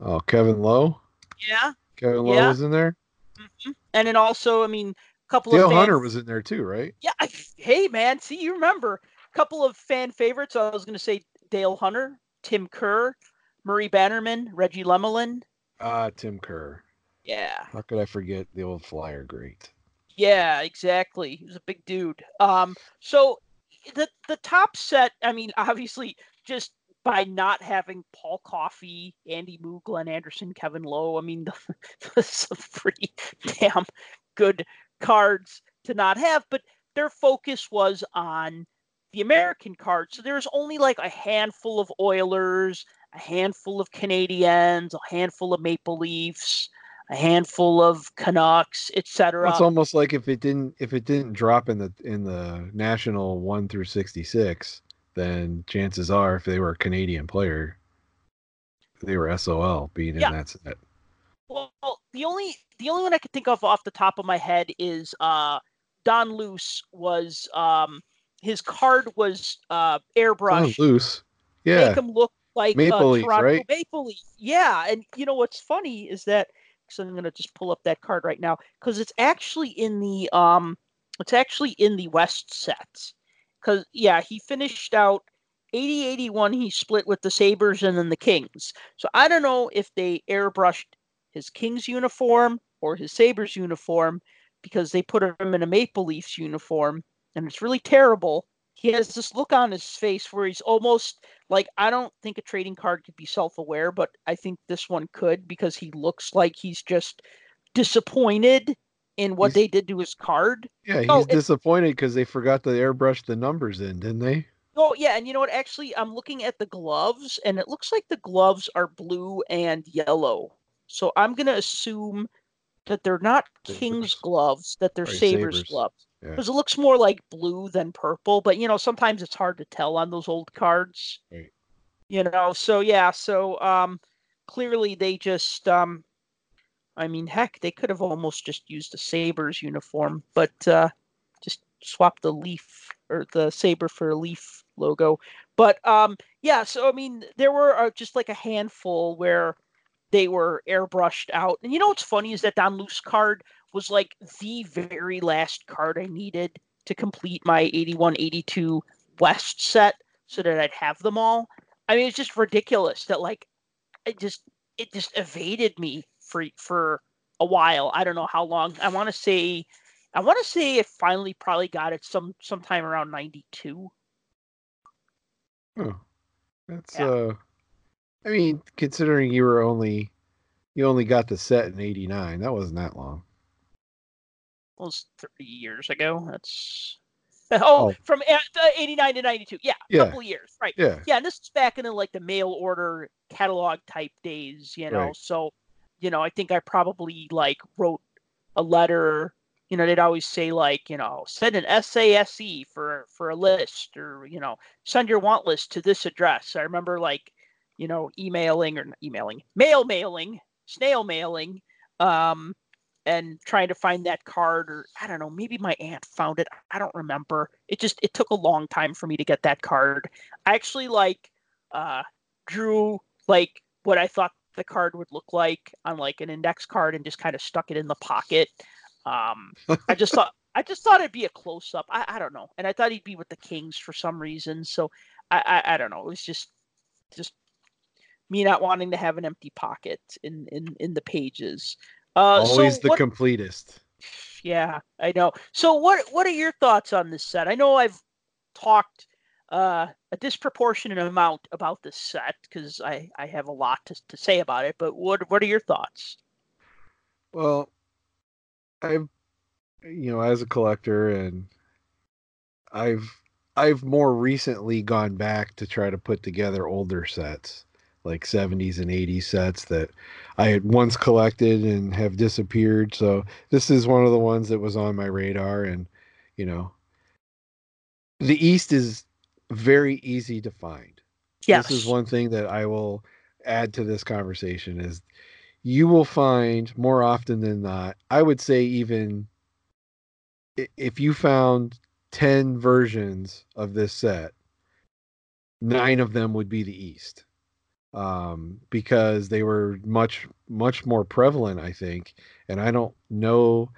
oh, Kevin Lowe. yeah. Kevin Lowe Yeah. was in there. mhm. And then also, I mean, a couple Dale of fan- Hunter was in there too, right? Yeah, I, hey man, see you remember a couple of fan favorites. I was going to say Dale Hunter, Tim Kerr, Murray Bannerman, Reggie Lemelin. Ah, Tim Kerr. Yeah, How could I forget the old Flyer great? yeah, exactly. He was a big dude. Um, so the the Topps set. I mean, obviously, just by not having Paul Coffey, Andy Moo, Glenn Anderson, Kevin Lowe. I mean, some pretty damn good cards to not have. But their focus was on the American cards. So there's only like a handful of Oilers, a handful of Canadians, a handful of Maple Leafs, a handful of Canucks, etc. It's almost like if it didn't if it didn't drop in the in the national one through sixty six, then chances are if they were a Canadian player, they were SOL being in that set. Well, the only the only one I could think of off the top of my head is uh, Don Luce was um, his card was uh, airbrushed, loose. Yeah. make him look like Maple uh, Leaf, Toronto right? Maple Leaf. Yeah, and you know what's funny is that so I'm gonna just pull up that card right now because it's actually in the um it's actually in the West sets because yeah he finished out 80 81 he split with the Sabres and then the Kings. So I don't know if they airbrushed his Kings uniform or his Sabres uniform because they put him in a Maple Leafs uniform and it's really terrible. He has this look on his face where he's almost like I don't think a trading card could be self-aware, but I think this one could because he looks like he's just disappointed in what He's- they did to his card. Yeah, he's disappointed because they forgot to airbrush the numbers in, didn't they? Oh yeah, and you know what? Actually, I'm looking at the gloves, and it looks like the gloves are blue and yellow. So I'm gonna assume that they're not King's gloves, that they're Sabres Sabres. gloves. Yeah. Because it looks more like blue than purple, but you know, sometimes it's hard to tell on those old cards. Right. You know, so yeah, so um clearly they just um I mean heck, they could have almost just used a Sabres uniform, but uh just swap the leaf or the saber for a leaf logo. But um yeah, so I mean there were uh, just like a handful where they were airbrushed out. And you know what's funny is that Don Luce card was like the very last card I needed to complete my 81 82 West set so that I'd have them all. I mean, it's just ridiculous that like it just it just evaded me for for a while. I don't know how long. I want to say I want to say it finally probably got it some sometime around 92. Oh, that's Yeah. uh. I mean, considering you were only, you only got the set in '89. That wasn't that long. Was 30 years ago. That's Oh, Oh. from uh, 89 to 92. Yeah, a Yeah. couple years. Right. Yeah. yeah, and this is back in the, like the mail order catalog type days, you know. Right. So, you know, I think I probably like wrote a letter. You know, they'd always say like, you know, send an SASE for for a list, or you know, send your want list to this address. I remember like, you know, emailing or emailing, mail mailing, snail mailing, um, and trying to find that card, or I don't know, maybe my aunt found it. I don't remember. It just it took a long time for me to get that card. I actually like uh drew like what I thought the card would look like on like an index card and just kind of stuck it in the pocket. Um I just thought I just thought it'd be a close up. I, I don't know. And I thought he'd be with the Kings for some reason. So I, I I don't know. It was just just me not wanting to have an empty pocket in in in the pages. Uh Always so the what, completest. yeah, I know. So what what are your thoughts on this set? I know I've talked uh, a disproportionate amount about this set because I, I have a lot to, to say about it, but what what are your thoughts? Well, I've you know, as a collector and I've I've more recently gone back to try to put together older sets, like 70s and 80s sets that I had once collected and have disappeared. So this is one of the ones that was on my radar and you know, the East is very easy to find. Yes. This is one thing that I will add to this conversation is you will find more often than not, I would say even if you found 10 versions of this set, nine of them would be the East. Um, because they were much, much more prevalent, I think. And I don't know.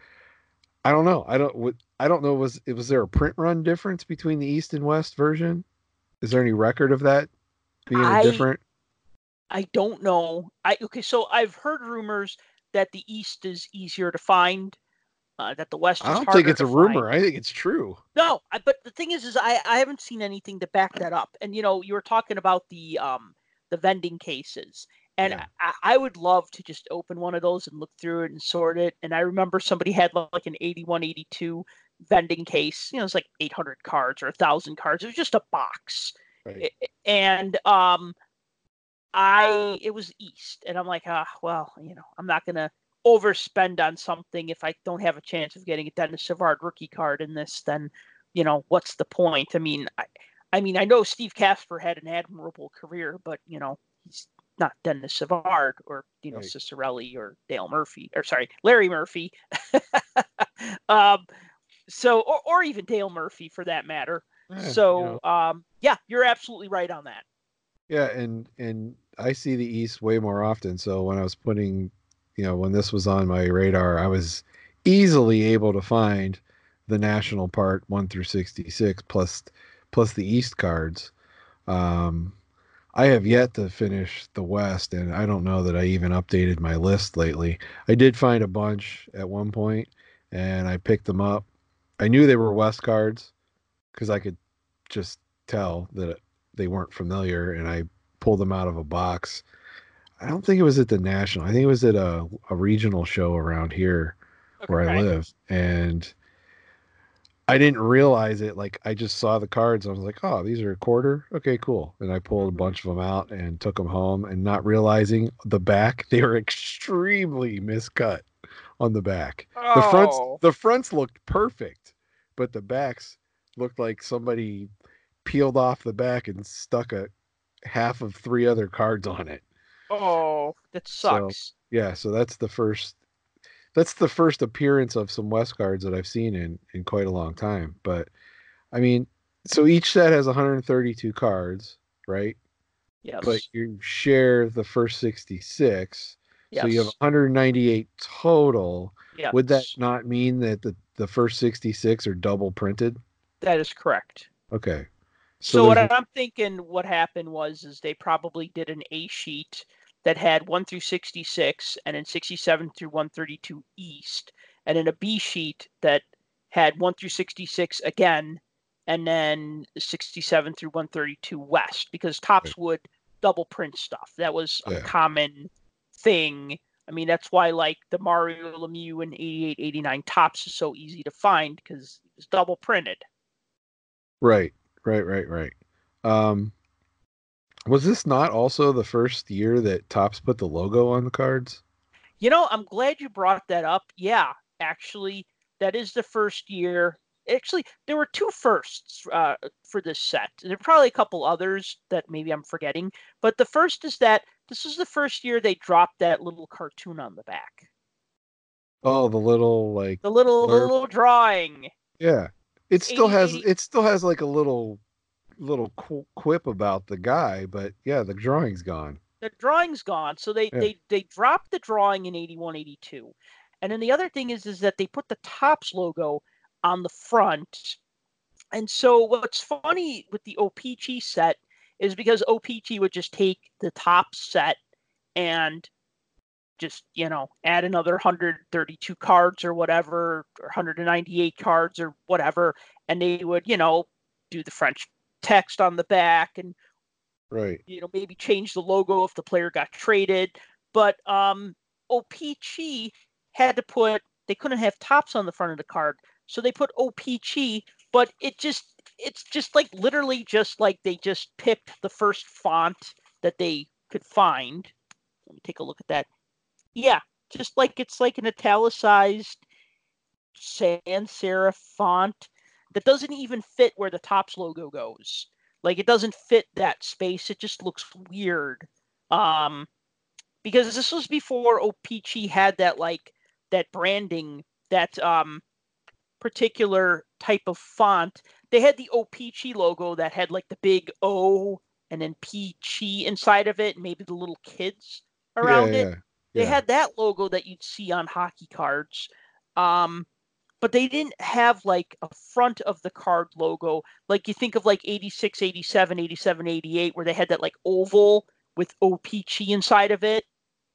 I don't know. I don't. I don't know. Was was there a print run difference between the East and West version? Is there any record of that being I- different? I don't know. I okay, so I've heard rumors that the East is easier to find, uh, that the West. Is I don't think it's a rumor. I think it's true. No, I, but the thing is, is I I haven't seen anything to back that up. And you know, you were talking about the um the vending cases, and Yeah. I, I would love to just open one of those and look through it and sort it. And I remember somebody had like an 81, 82 vending case. You know, it's like 800 cards or a thousand cards. It was just a box Right. And um i it was east and i'm like ah well you know i'm not gonna overspend on something if i don't have a chance of getting a denis savard rookie card in this then you know what's the point i mean i i mean i know steve kasper had an admirable career but you know he's not denis savard or you know Right. ciccarelli or dale murphy or sorry larry murphy um so or, or even dale murphy for that matter Yeah, you so know. um yeah you're absolutely right on that Yeah, and and I see the East way more often. So when I was putting, you know, when this was on my radar, I was easily able to find the national part one through sixty six plus plus the East cards. Um, I have yet to finish the West, and I don't know that I even updated my list lately. I did find a bunch at one point, and I picked them up. I knew they were West cards because I could just tell that they weren't familiar and I pulled them out of a box. I don't think it was at the national. I think it was at a, a regional show around here where I live. And I didn't realize it. Like I just saw the cards. I was like, oh, these are a quarter. Okay, cool. And I pulled a mm-hmm. bunch of them out and took them home and not realizing the back, they were extremely miscut on the back. The fronts Oh. the fronts looked perfect, but the backs looked like somebody peeled off the back and stuck a half of three other cards on it. Oh, that So- sucks. Yeah, so that's the first that's the first appearance of some West cards that I've seen in in quite a long time. But I mean, so each set has 132 cards, right? yes. But you share the first 66. Yes. So you have 198 total. yes. Would that not mean that the, the first 66 are double printed? That is correct. Okay. So, what there's- I'm thinking, what happened was, is they probably did an A sheet that had one through 66, and then 67 through 132 East, and then a B sheet that had one through 66 again, and then 67 through 132 West, because Topps would double print stuff. That was a common thing. I mean, that's why like the Mario Lemieux and 88, 89 Topps is so easy to find because it was double printed. Right, right, right, right. Um, was this not also the first year that Topps put the logo on the cards? You know, I'm glad you brought that up. Yeah, actually, that is the first year. Actually, there were two firsts uh, for this set. There are probably a couple others that maybe I'm forgetting. But the first is that this is the first year they dropped that little cartoon on the back. Oh, the little like The little, Blurb. little drawing. yeah. It still has 80. it still has like a little little qu- quip about the guy, but yeah, the drawing's gone. the drawing's gone so they Yeah. they they dropped the drawing in 81 82 and then the other thing is is that they put the topps logo on the front and so what's funny with the opc set is because opc would just take the topps set and just you know add another 132 cards or whatever or 198 cards or whatever and they would you know do the french text on the back and Right. you know maybe change the logo if the player got traded but um opc had to put they couldn't have topps on the front of the card so they put opc but it just it's just like literally just like they just picked the first font that they could find. Let me take a look at that. Yeah just like it's like an italicized sans serif font that doesn't even fit where the topps logo goes. Like it doesn't fit that space. It just looks weird. Um because this was before opc had that like that branding that um particular type of font. They had the O-Pee-Chee logo that had like the big O and then Peachy inside of it, and maybe the little kids around yeah, it. yeah, They yeah. had that logo that you'd see on hockey cards. Um, but they didn't have like a front of the card logo like you think of like 86 87 87 88 where they had that like oval with opc inside of it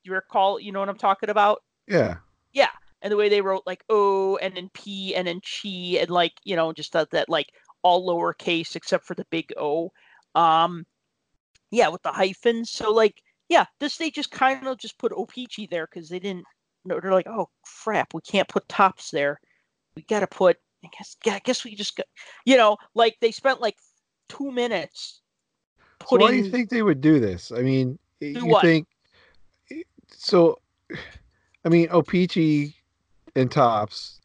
you recall you know what i'm talking about yeah yeah. and the way they wrote like o and then p and then chi and like you know just that, that like all lowercase except for the big o um yeah with the hyphens so like yeah this they just kind of just put opc there because they didn't no they're like oh crap we can't put topps there we gotta put i guess yeah, i guess we just got you know like they spent like two minutes So why do you think they would do this? I mean, you what? think so? I mean, O-Pee-Chee and Topps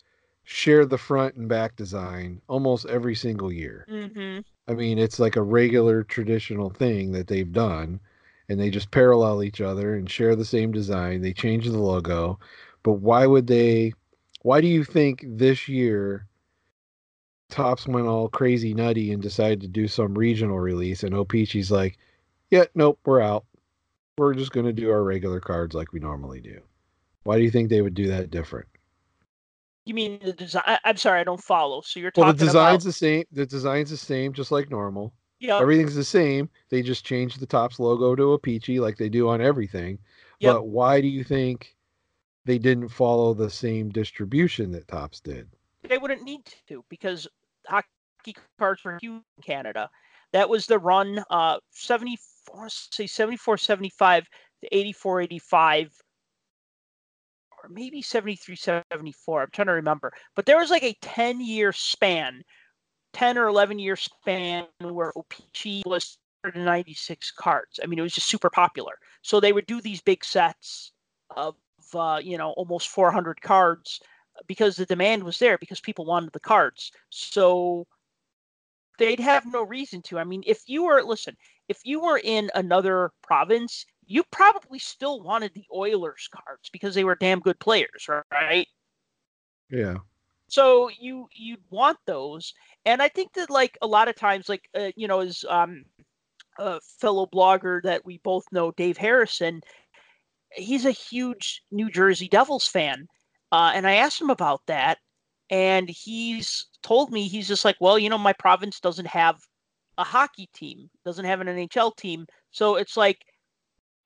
share the front and back design almost every single year. hmm I mean, it's like a regular traditional thing that they've done, and they just parallel each other and share the same design. They change the logo, but why would they? Why do you think this year Topps went all crazy nutty and decided to do some regional release, and O-Pee-Chee's like, "Yeah, nope, we're out. We're just going to do our regular cards like we normally do." Why do you think they would do that different? You mean the design I- i'm sorry i don't follow so you're Well, talking the design's about the same. The design's the same, just like normal. yeah Everything's the same. They just changed the Topps logo to a peachy like they do on everything. Yep. But why do you think they didn't follow the same distribution that Topps did? they wouldn't need to because hockey cards were huge in Canada. That was the run uh 74 say 74 75 to 84 85 or maybe 73 74. I'm trying to remember. But there was like a 10 year span, 10 or 11 year span where OPC was 96 cards. I mean, it was just super popular. So they would do these big sets of uh, you know, almost 400 cards because the demand was there because people wanted the cards. So they'd have no reason to. I mean, if you were listen, if you were in another province, you probably still wanted the Oilers cards because they were damn good players, right? Yeah. So you you'd want those, and I think that like a lot of times, like uh, you know, as um, a fellow blogger that we both know, Dave Harrison, he's a huge New Jersey Devils fan, uh, and I asked him about that, and he's told me he's just like, well, you know, my province doesn't have a hockey team, doesn't have an NHL team, so it's like,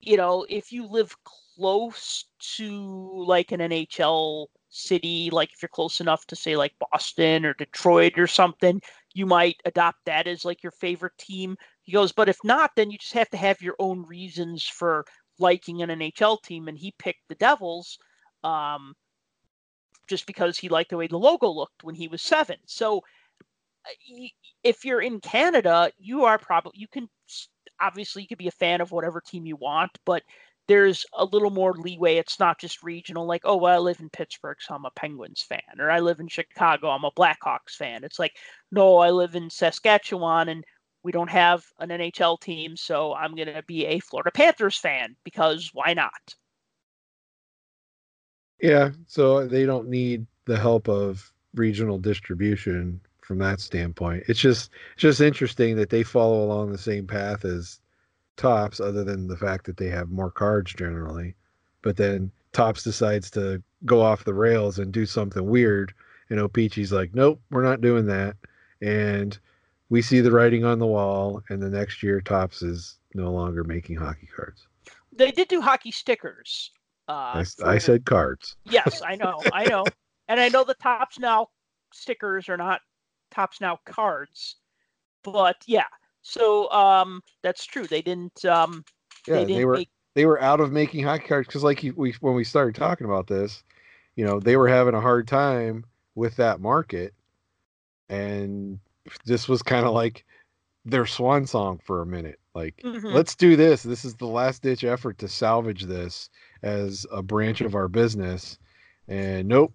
you know, if you live close to like an NHL city, like if you're close enough to say like Boston or Detroit or something, you might adopt that as like your favorite team. He goes, but if not, then you just have to have your own reasons for liking an NHL team, and he picked the Devils. Um, just because he liked the way the logo looked when he was seven. So uh, if you're in Canada, you are probably you can obviously you could be a fan of whatever team you want, but there's a little more leeway. It's not just regional, like, oh, well, I live in Pittsburgh, so I'm a Penguins fan, or I live in Chicago, I'm a Blackhawks fan. It's like, no, I live in Saskatchewan and we don't have an NHL team, so I'm going to be a Florida Panthers fan because why not? Yeah. So they don't need the help of regional distribution from that standpoint. It's just it's just interesting that they follow along the same path as Topps, other than the fact that they have more cards generally. But then Topps decides to go off the rails and do something weird, and O-Pee-Chee's like, "Nope, we're not doing that." And we see the writing on the wall, and the next year Topps is no longer making hockey cards. They did do hockey stickers. Uh, I, I said cards. Yes, I know, I know, and I know the topps now stickers are not topps now cards, but yeah. So um, that's true. They didn't. Um, Yeah, they they, didn't were make. they were out of making hockey cards because like we when we started talking about this you know they were having a hard time with that market and this was kind of like their swan song for a minute like Mhm. let's do this this is the last ditch effort to salvage this as a branch of our business and nope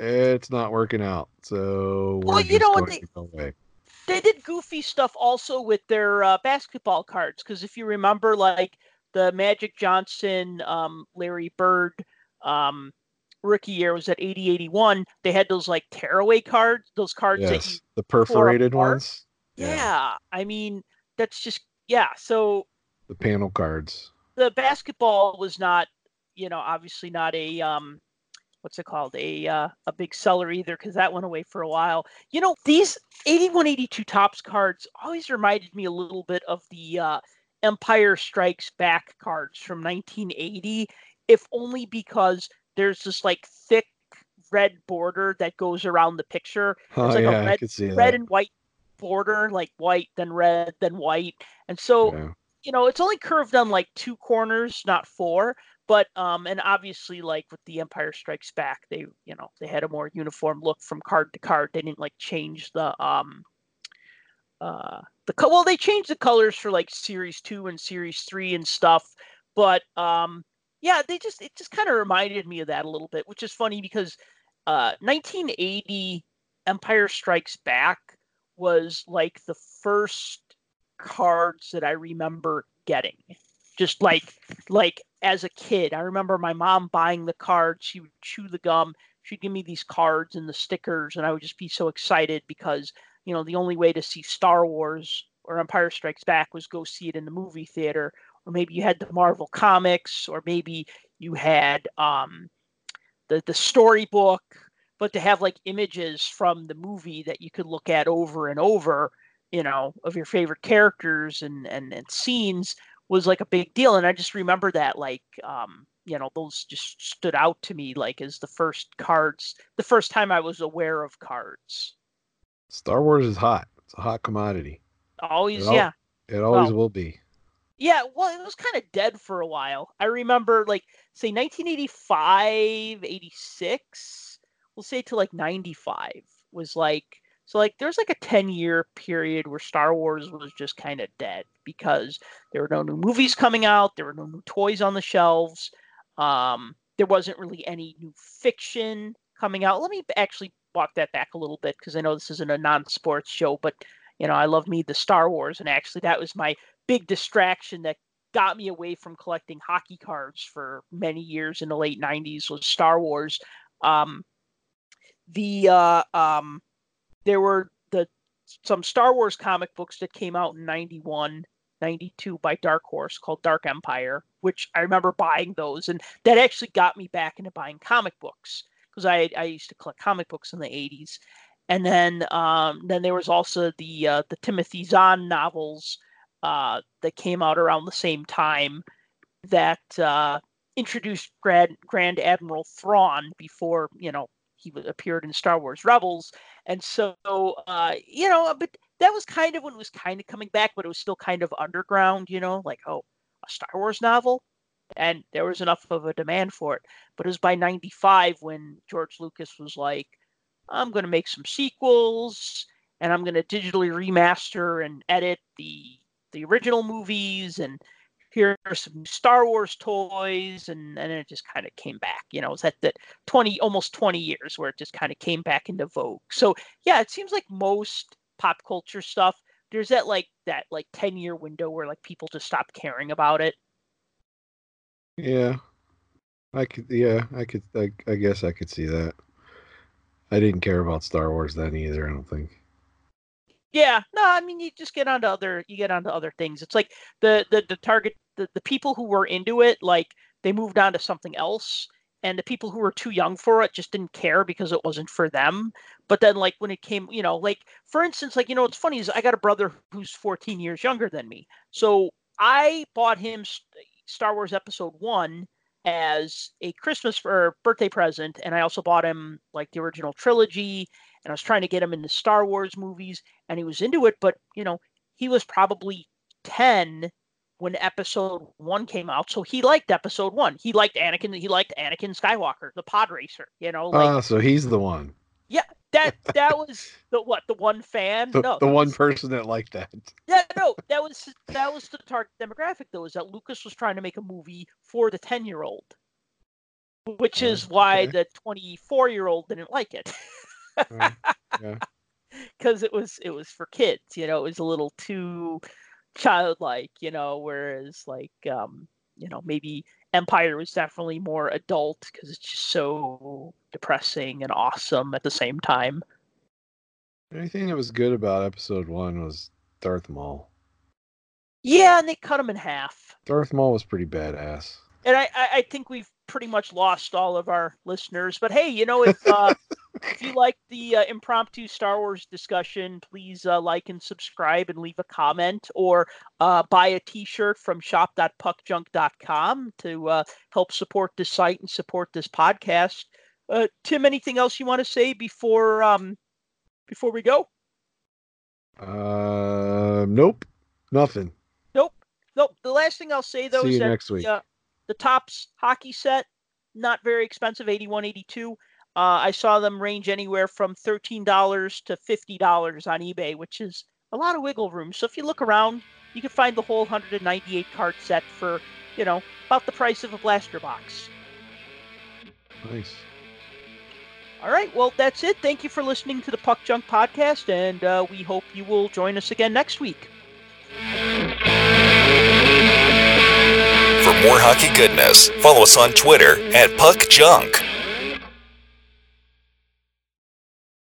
it's not working out so Well, you know what they- to go away They did goofy stuff also with their uh, basketball cards because if you remember, like the Magic Johnson, um, Larry Bird, um, rookie year was at 80 81 they had those like tearaway cards those cards that Yes, the perforated ones. yeah. i mean that's just yeah so the panel cards. the basketball was not you know obviously not a um what's it called a uh, a big seller either because that went away for a while you know these 81 82 topps cards always reminded me a little bit of the uh empire strikes back cards from 1980 if only because there's this like thick red border that goes around the picture Oh like a yeah, I red- could see red that. and white border like white then red then white and so Yeah. you know it's only curved on like two corners not four but um and obviously like with the empire strikes back they you know they had a more uniform look from card to card. They didn't like change the um uh the co- well they changed the colors for like series 2 and series 3 and stuff. But um yeah they just it just kind of reminded me of that a little bit which is funny because uh 1980 empire strikes back was like the first cards that i remember getting. Just like like as a kid i remember my mom buying the cards she would chew the gum she'd give me these cards and the stickers and i would just be so excited because you know the only way to see star wars or empire strikes back was go see it in the movie theater. Or maybe you had the marvel comics or maybe you had um the the storybook but to have like images from the movie that you could look at over and over you know of your favorite characters and and, and scenes was like a big deal and i just remember that like um you know those just stood out to me like as the first cards the first time i was aware of cards Star Wars is hot. It's a hot commodity. always It al- yeah It always Well, will be. yeah well it was kind of dead for a while i remember like say 1985 86 we'll say to like 95 was like so like there's like a 10 year period where star wars was just kind of dead because there were no new movies coming out there were no new toys on the shelves um there wasn't really any new fiction coming out let me actually walk that back a little bit because i know this isn't a non-sports show but you know i love me the star wars and actually that was my big distraction that got me away from collecting hockey cards for many years in the late 90s was Star Wars. Um, the uh, um, there were the some Star Wars comic books that came out in 91 92 by Dark Horse called Dark Empire, which I remember buying those and that actually got me back into buying comic books because I I used to collect comic books in the 80s. And then um, then there was also the uh, the Timothy Zahn novels uh, that came out around the same time that uh, introduced Grand, Grand Admiral Thrawn before you know he appeared in Star Wars Rebels, and so uh, you know, but that was kind of when it was kind of coming back, but it was still kind of underground, you know, like oh, a Star Wars novel, and there was enough of a demand for it. But it was by '95 when George Lucas was like, I'm going to make some sequels, and I'm going to digitally remaster and edit the the original movies and here are some Star Wars toys and and it just kind of came back. You know, it was at that 20 almost 20 years where it just kind of came back into vogue. So yeah, it seems like most pop culture stuff, there's that like that like 10 year window where like people just stop caring about it. Yeah. I could yeah, I could I, I guess I could see that. I didn't care about Star Wars then either, I don't think. Yeah, no, I mean you just get onto other you get onto other things. It's like the the the target the, the people who were into it like they moved on to something else and the people who were too young for it just didn't care because it wasn't for them. But then like when it came, you know, like for instance, like you know what's funny is I got a brother who's 14 years younger than me. So I bought him Star Wars episode 1 as a Christmas or birthday present and I also bought him like the original trilogy and I was trying to get him into Star Wars movies and he was into it, but you know, he was probably 10 when episode one came out. So he liked episode one. He liked Anakin, he liked Anakin Skywalker, the pod racer, you know, like Ah, so he's the one. Yeah, that that was the what, the one fan? The, no. the one was- person that liked that. Yeah, no, that was that was the target demographic though, is that Lucas was trying to make a movie for the 10 year old. Which Oh, is why the 24 year old didn't like it. Uh, yeah. because it was it was for kids you know it was a little too childlike you know whereas like um you know maybe Empire was definitely more adult because it's just so depressing and awesome at the same time. Anything that was good about episode one was Darth Maul. Yeah, and they cut him in half. Darth Maul was pretty badass. And I, I, I think we've pretty much lost all of our listeners. But hey, you know, if uh, if you like the uh, impromptu Star Wars discussion, please uh, like and subscribe and leave a comment or uh, buy a T-shirt from shop.puckjunk.com to uh, help support this site and support this podcast. Uh, Tim, anything else you want to say before um, before we go? Uh, nope, nothing. Nope, nope. The last thing I'll say though See is you that next week. The, uh, the topps hockey set not very expensive, 81, 82. Uh, I saw them range anywhere from $13 to $50 on eBay, which is a lot of wiggle room. So if you look around, you can find the whole 198 card set for, you know, about the price of a blaster box. Nice. All right. Well, that's it. Thank you for listening to the Puck Junk podcast, and uh, we hope you will join us again next week. For more hockey goodness, follow us on Twitter at Puck Junk.